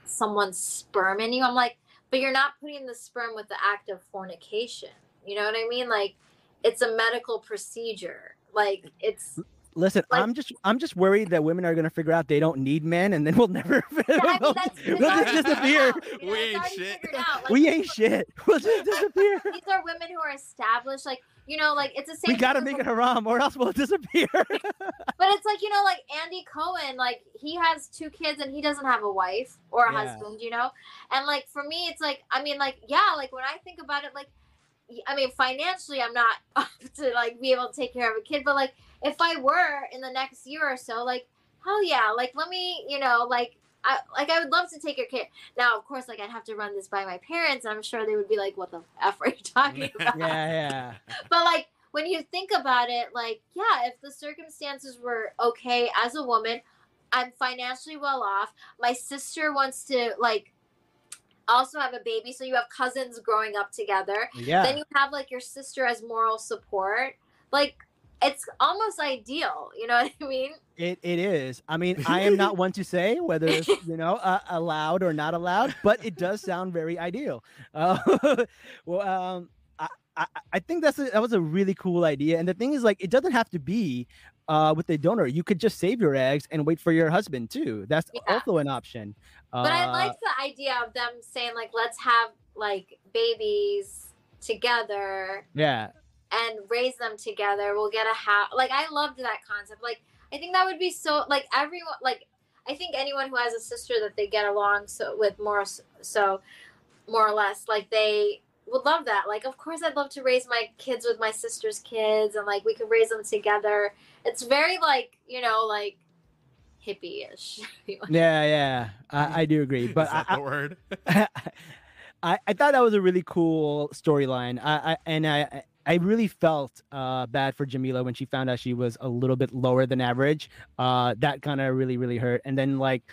someone's sperm in you. I'm like, but you're not putting the sperm with the act of fornication. You know what I mean? Like it's a medical procedure. Like it's listen, like- I'm just I'm just worried that women are gonna figure out they don't need men, and then we'll *laughs* never yeah, I mean, *laughs* we'll, we'll just disappear. you know, We ain't shit. Like, We ain't shit. *laughs* We'll just disappear. These are women who are established. Like you know, like it's the same. We gotta make it haram, or else we'll disappear. But it's like, you know, like Andy Cohen, like he has two kids and he doesn't have a wife or a Yeah. husband, you know? And like for me, it's like, I mean, like, yeah, like when I think about it, like, y- I mean, financially, I'm not *laughs* up to like be able to take care of a kid, but like if I were in the next year or so, like, hell yeah, like let me, you know, like, I, like I would love to take your kid. Now, of course, like I'd have to run this by my parents. And I'm sure they would be like, "What the f are you *laughs* talking *laughs* about?" yeah, yeah. but like when you think about it like yeah if the circumstances were okay as a woman i'm financially well off my sister wants to like also have a baby so you have cousins growing up together Yeah. then you have like your sister as moral support like it's almost ideal you know *laughs* what i mean It it is. I mean, I am not one to say whether it's *laughs* you know uh, allowed or not allowed, but it does sound very ideal. *laughs* Uh, well, um, I, I I think that's a, that was a really cool idea. And the thing is, like, it doesn't have to be uh with the donor. You could just save your eggs and wait for your husband too. That's Yeah. also an option. but i Uh, like the idea of them saying like let's have like babies together yeah. and raise them together. We'll get a house. Like I loved that concept. Like I think that would be so. Like everyone. Like I think anyone who has a sister that they get along so with more so more or less like they would love that. Like of course I'd love to raise my kids with my sister's kids and like we could raise them together. It's very like you know like hippie-ish. *laughs* Yeah, yeah, I, I do agree. But *laughs* Is I, the word? *laughs* I, I thought that was a really cool storyline. I, I and I I really felt uh, bad for Jamila when she found out she was a little bit lower than average. Uh, that kind of really really hurt. And then like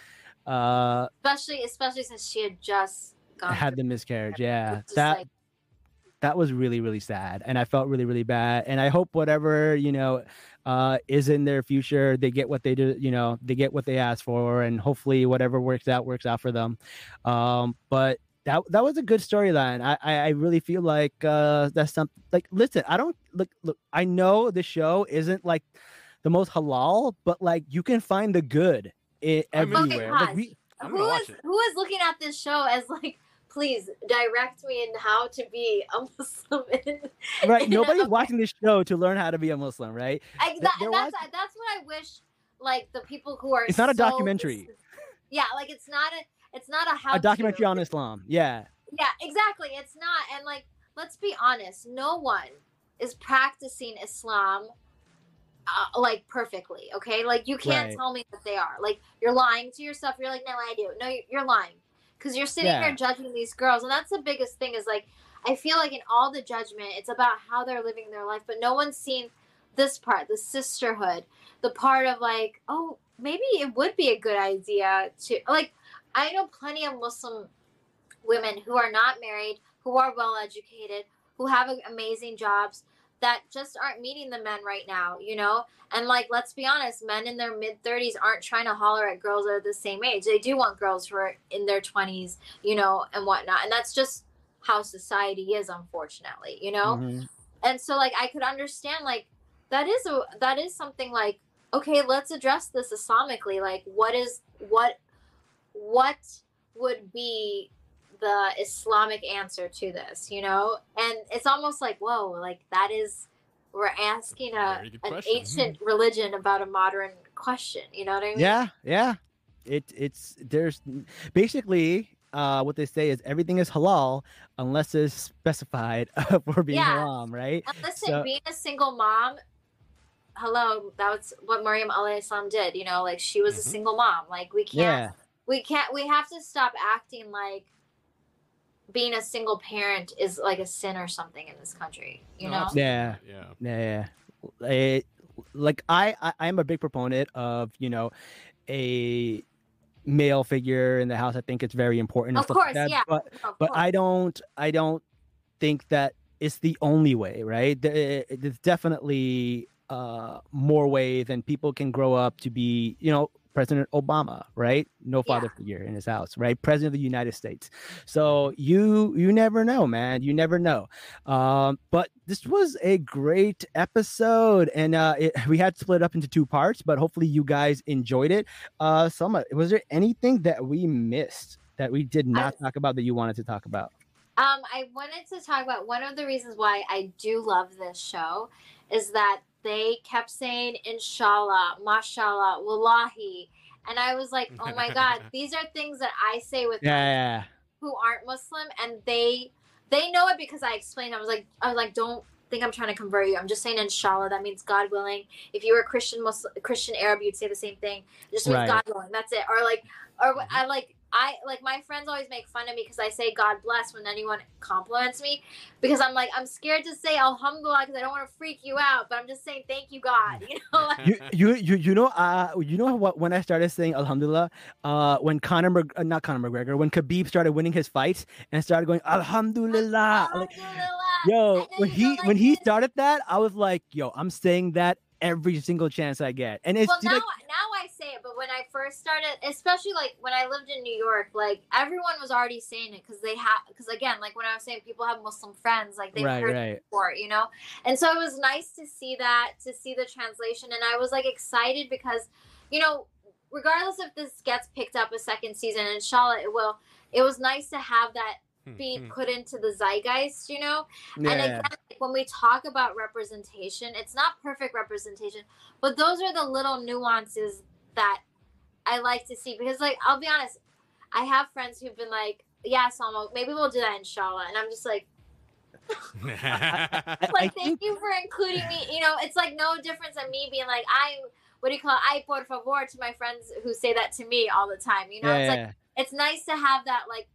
uh, especially especially since she had just gone had the miscarriage. Yeah, that like, that was really really sad, and I felt really really bad. And I hope whatever you know uh, is in their future, they get what they do. You know, they get what they asked for, and hopefully whatever works out works out for them. Um, but that that was a good storyline. I, I I really feel like uh, that's something. Like, listen, I don't look look. I know the show isn't like the most halal, but like you can find the good i- I mean- everywhere. like Paz. we, I'm who gonna watch is it. who is looking at this show as like please direct me in how to be a Muslim. *laughs* Right. Nobody's a- watching this show to learn how to be a Muslim, right? I, that, that's was- that's what I wish. Like the people who are It's not a so- documentary. Yeah, like it's not a it's not a how A documentary to. on Islam. Yeah. Yeah, exactly. It's not. And like, let's be honest. No one is practicing Islam uh, like perfectly. Okay, like you can't Right. tell me that they are. Like you're lying to yourself. You're like, no, I do. No, you're lying because you're sitting Yeah. there judging these girls, and that's the biggest thing. Is like, I feel like in all the judgment, it's about how they're living their life, but no one's seen this part, the sisterhood, the part of like, oh, maybe it would be a good idea to like. I know plenty of Muslim women who are not married, who are well educated, who have amazing jobs that just aren't meeting the men right now, you know? And like, let's be honest, men in their mid 30s aren't trying to holler at girls that are the same age. They do want girls who are in their 20s, you know, and whatnot. And that's just how society is, unfortunately, you know? Mhm. and so like i could understand like that is a that is something like okay let's address this islamically like what is what what would be the islamic answer to this you know and it's almost like whoa like that is we're asking a an question. ancient religion about a modern question you know what i mean Yeah, yeah. It it's there's basically uh what they say is everything is halal unless it's specified *laughs* for being Yeah. haram, right? And listen, So- being a single mom, hello, that was what Maryam alayhi salam did. You know, like she was a Mhm. single mom. Like we can't, Yeah. we can't, we have to stop acting like being a single parent is like a sin or something in this country. You No, know? Yeah. Yeah. Yeah, yeah. It- like I, I, I'm a big proponent of you know a male figure in the house. I think it's very important. and Of stuff like course, that, yeah. But Of but course. I don't, I don't think that it's the only way, right? There- There's definitely uh, more ways, and people can grow up to be, you know. President Obama, right? No father Yeah. figure in his house, right? President of the United States. So you you never know, man. You never know. Um, but this was a great episode, and uh, it, we had split up into two parts. But hopefully, you guys enjoyed it. Uh, Salma, was there anything that we missed that we did not talk about that you wanted to talk about? Um, I wanted to talk about one of the reasons why I do love this show is that they kept saying inshallah, mashallah, wallahi. And I was like, oh my God, *laughs* these are things that I say with my Yeah, who aren't Muslim and they they know it because I explained. I was like I was like, don't think I'm trying to convert you. I'm just saying inshallah. That means God willing. If you were a Christian Muslim Christian Arab, you'd say the same thing. It just means Right. God willing. That's it. Or like or mm-hmm. I like I like my friends always make fun of me because I say God bless when anyone compliments me because I'm like I'm scared to say Alhamdulillah because I don't want to freak you out, but I'm just saying thank you God. *laughs* You know, like, you you you you know uh you know what when I started saying Alhamdulillah uh when Conor uh, not Conor McGregor when Khabib started winning his fights and started going Alhamdulillah like, yo when he go when like he started that I was like yo I'm saying that every single chance I get and it's well now, like say it, but when I first started, especially like when I lived in New York, like everyone was already saying it because they have, because again, like when I was saying, people have Muslim friends, like they right heard right it before, you know, and so it was nice to see that, to see the translation, and I was like excited because, you know, regardless if this gets picked up a second season, inshallah it will. It was nice to have that be Hmm. put into the zeitgeist, you know. And again, like, when we talk about representation, it's not perfect representation, but those are the little nuances that I like to see because, like, I'll be honest, I have friends who've been like, "Yeah, Salma, maybe we'll do that, inshallah," and I'm just like, *laughs* I, I like, thank you for including me. You know, it's like no difference than me being like, I, what do you call it? I por favor to my friends who say that to me all the time. You know, yeah, it's like it's nice to have that like.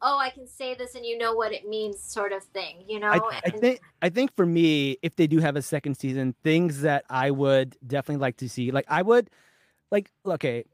Oh, I can say this, and you know what it means, sort of thing. You know, I, I think I think for me, if they do have a second season, things that I would definitely like to see, like I would, like okay,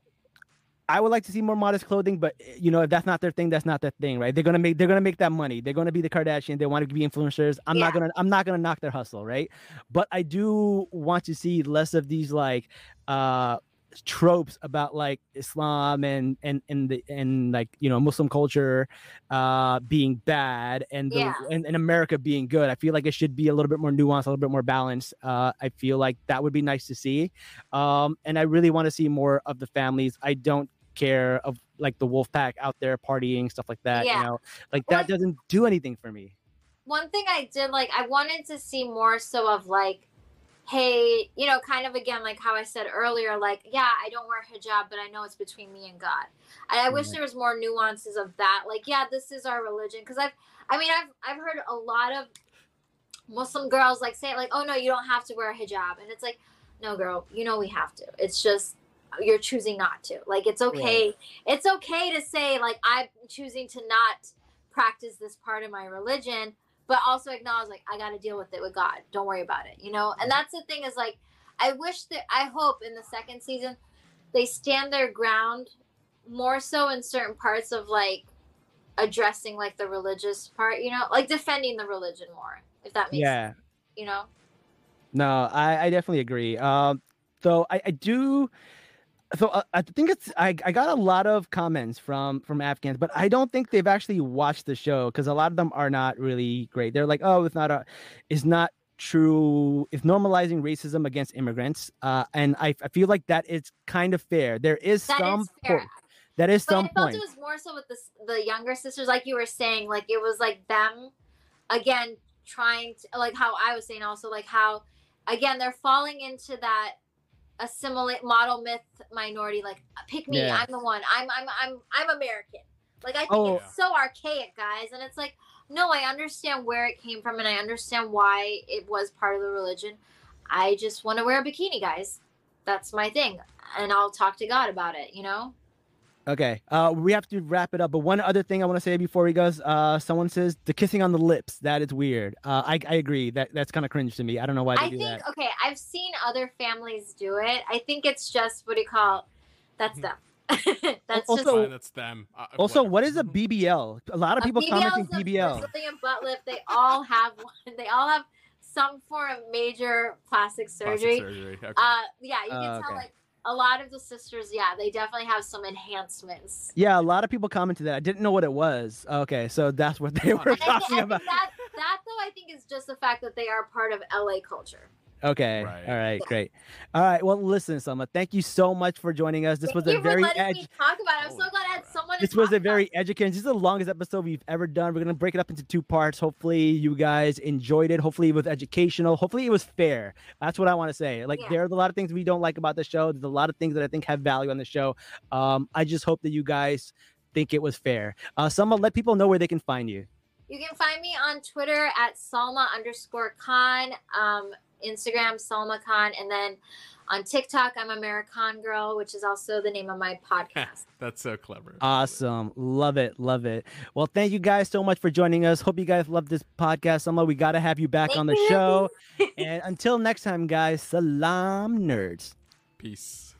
I would like to see more modest clothing, but eh, you know if that's not their thing, that's not their thing, right? They're gonna make they're gonna make that money. They're gonna be the Kardashian. They want to be influencers. I'm not gonna I'm not gonna knock their hustle, right? But I do want to see less of these like uh tropes about like Islam and and and the and like you know Muslim culture uh being bad and the, Yeah. and, and America being good. I feel like it should be a little bit more nuanced, a little bit more balanced. Uh I feel like that would be nice to see. Um and I really want to see more of the families. I don't care of like the wolf pack out there partying stuff like that Yeah. you know like Well, that doesn't do anything for me one thing I did like I wanted to see more so of like hey, you know, kind of again like how I said earlier like yeah, I don't wear hijab but I know it's between me and God. And I wish there was more nuances of that. Like yeah, this is our religion cuz I've I mean I've I've heard a lot of Muslim girls like say like oh no, you don't have to wear a hijab and it's like no girl, you know we have to. It's just you're choosing not to. Like it's okay. It's okay to say like I'm choosing to not practice this part of my religion but also acknowledge like I got to deal with it with God. Don't worry about it, you know. And that's the thing is like I wish that I hope in the second season they stand their ground more so in certain parts of like addressing like the religious part, you know, like defending the religion more, if that makes yeah sense, you know. No, I, I definitely agree. Um, so I, I do. So uh, I think it's I, I got a lot of comments from from Afghans, but I don't think they've actually watched the show because a lot of them are not really great. They're like, oh, it's not a, it's not true. It's normalizing racism against immigrants, uh, and I, I feel like that is kind of fair. There is That is some fair. point. That is But some I felt point. it was more so with the the younger sisters, like you were saying, like it was like them again trying to like how I was saying also like how again they're falling into that assimilate model myth minority like pick me Yeah. i'm the one. I'm i'm i'm i'm american. Like i think Oh. it's so archaic guys and it's like no i understand where it came from and i understand why it was part of the religion. I just want to wear a bikini guys. That's my thing and i'll talk to god about it you know Okay. Uh, we have to wrap it up. But one other thing I want to say before he goes, uh, someone says the kissing on the lips. That is weird. Uh, I, I agree. That that's kind of cringe to me. I don't know why they I do think that. okay, I've seen other families do it. I think it's just what do you call? That's them. *laughs* That's Also- just Fine, that's them. Uh, Also, whatever. what is a BBL? A lot of a people BBL commenting is a BBL. Brazilian butt lift. They all have one. They all have some form of major plastic Plastic surgery. surgery. Okay. Uh, yeah, you can Oh, tell okay. like a lot of the sisters. Yeah, they definitely have some enhancements. Yeah, a lot of people commented that. I didn't know what it was. Okay, so that's what they were And I, thi- I talking think about. that that though I think is just the fact that they are part of LA culture. Okay. Right. All right. Great. All right. Well, listen, Salma. Thank you so much for joining us. This Thank was a for very letting edge. me talk about it. I'm so glad I had crap. someone. to This was talk a very about. educating. This is the longest episode we've ever done. We're gonna break it up into two parts. Hopefully, you guys enjoyed it. Hopefully, it was educational. Hopefully, it was fair. That's what I want to say. Like, Yeah. there's a lot of things we don't like about the show. There's a lot of things that I think have value on the show. Um, I just hope that you guys think it was fair. Uh, Salma, let people know where they can find you. You can find me on Twitter at Salma underscore Khan, um, Instagram Salma Khan, and then on TikTok I'm American Girl, which is also the name of my *laughs* podcast. That's so clever. Awesome. Love it. Love it. Well, thank you guys so much for joining us. Hope you guys love this podcast. Salma, we got to have you back Thank on the you. show. *laughs* and until next time, guys, Salaam Nerds. Peace.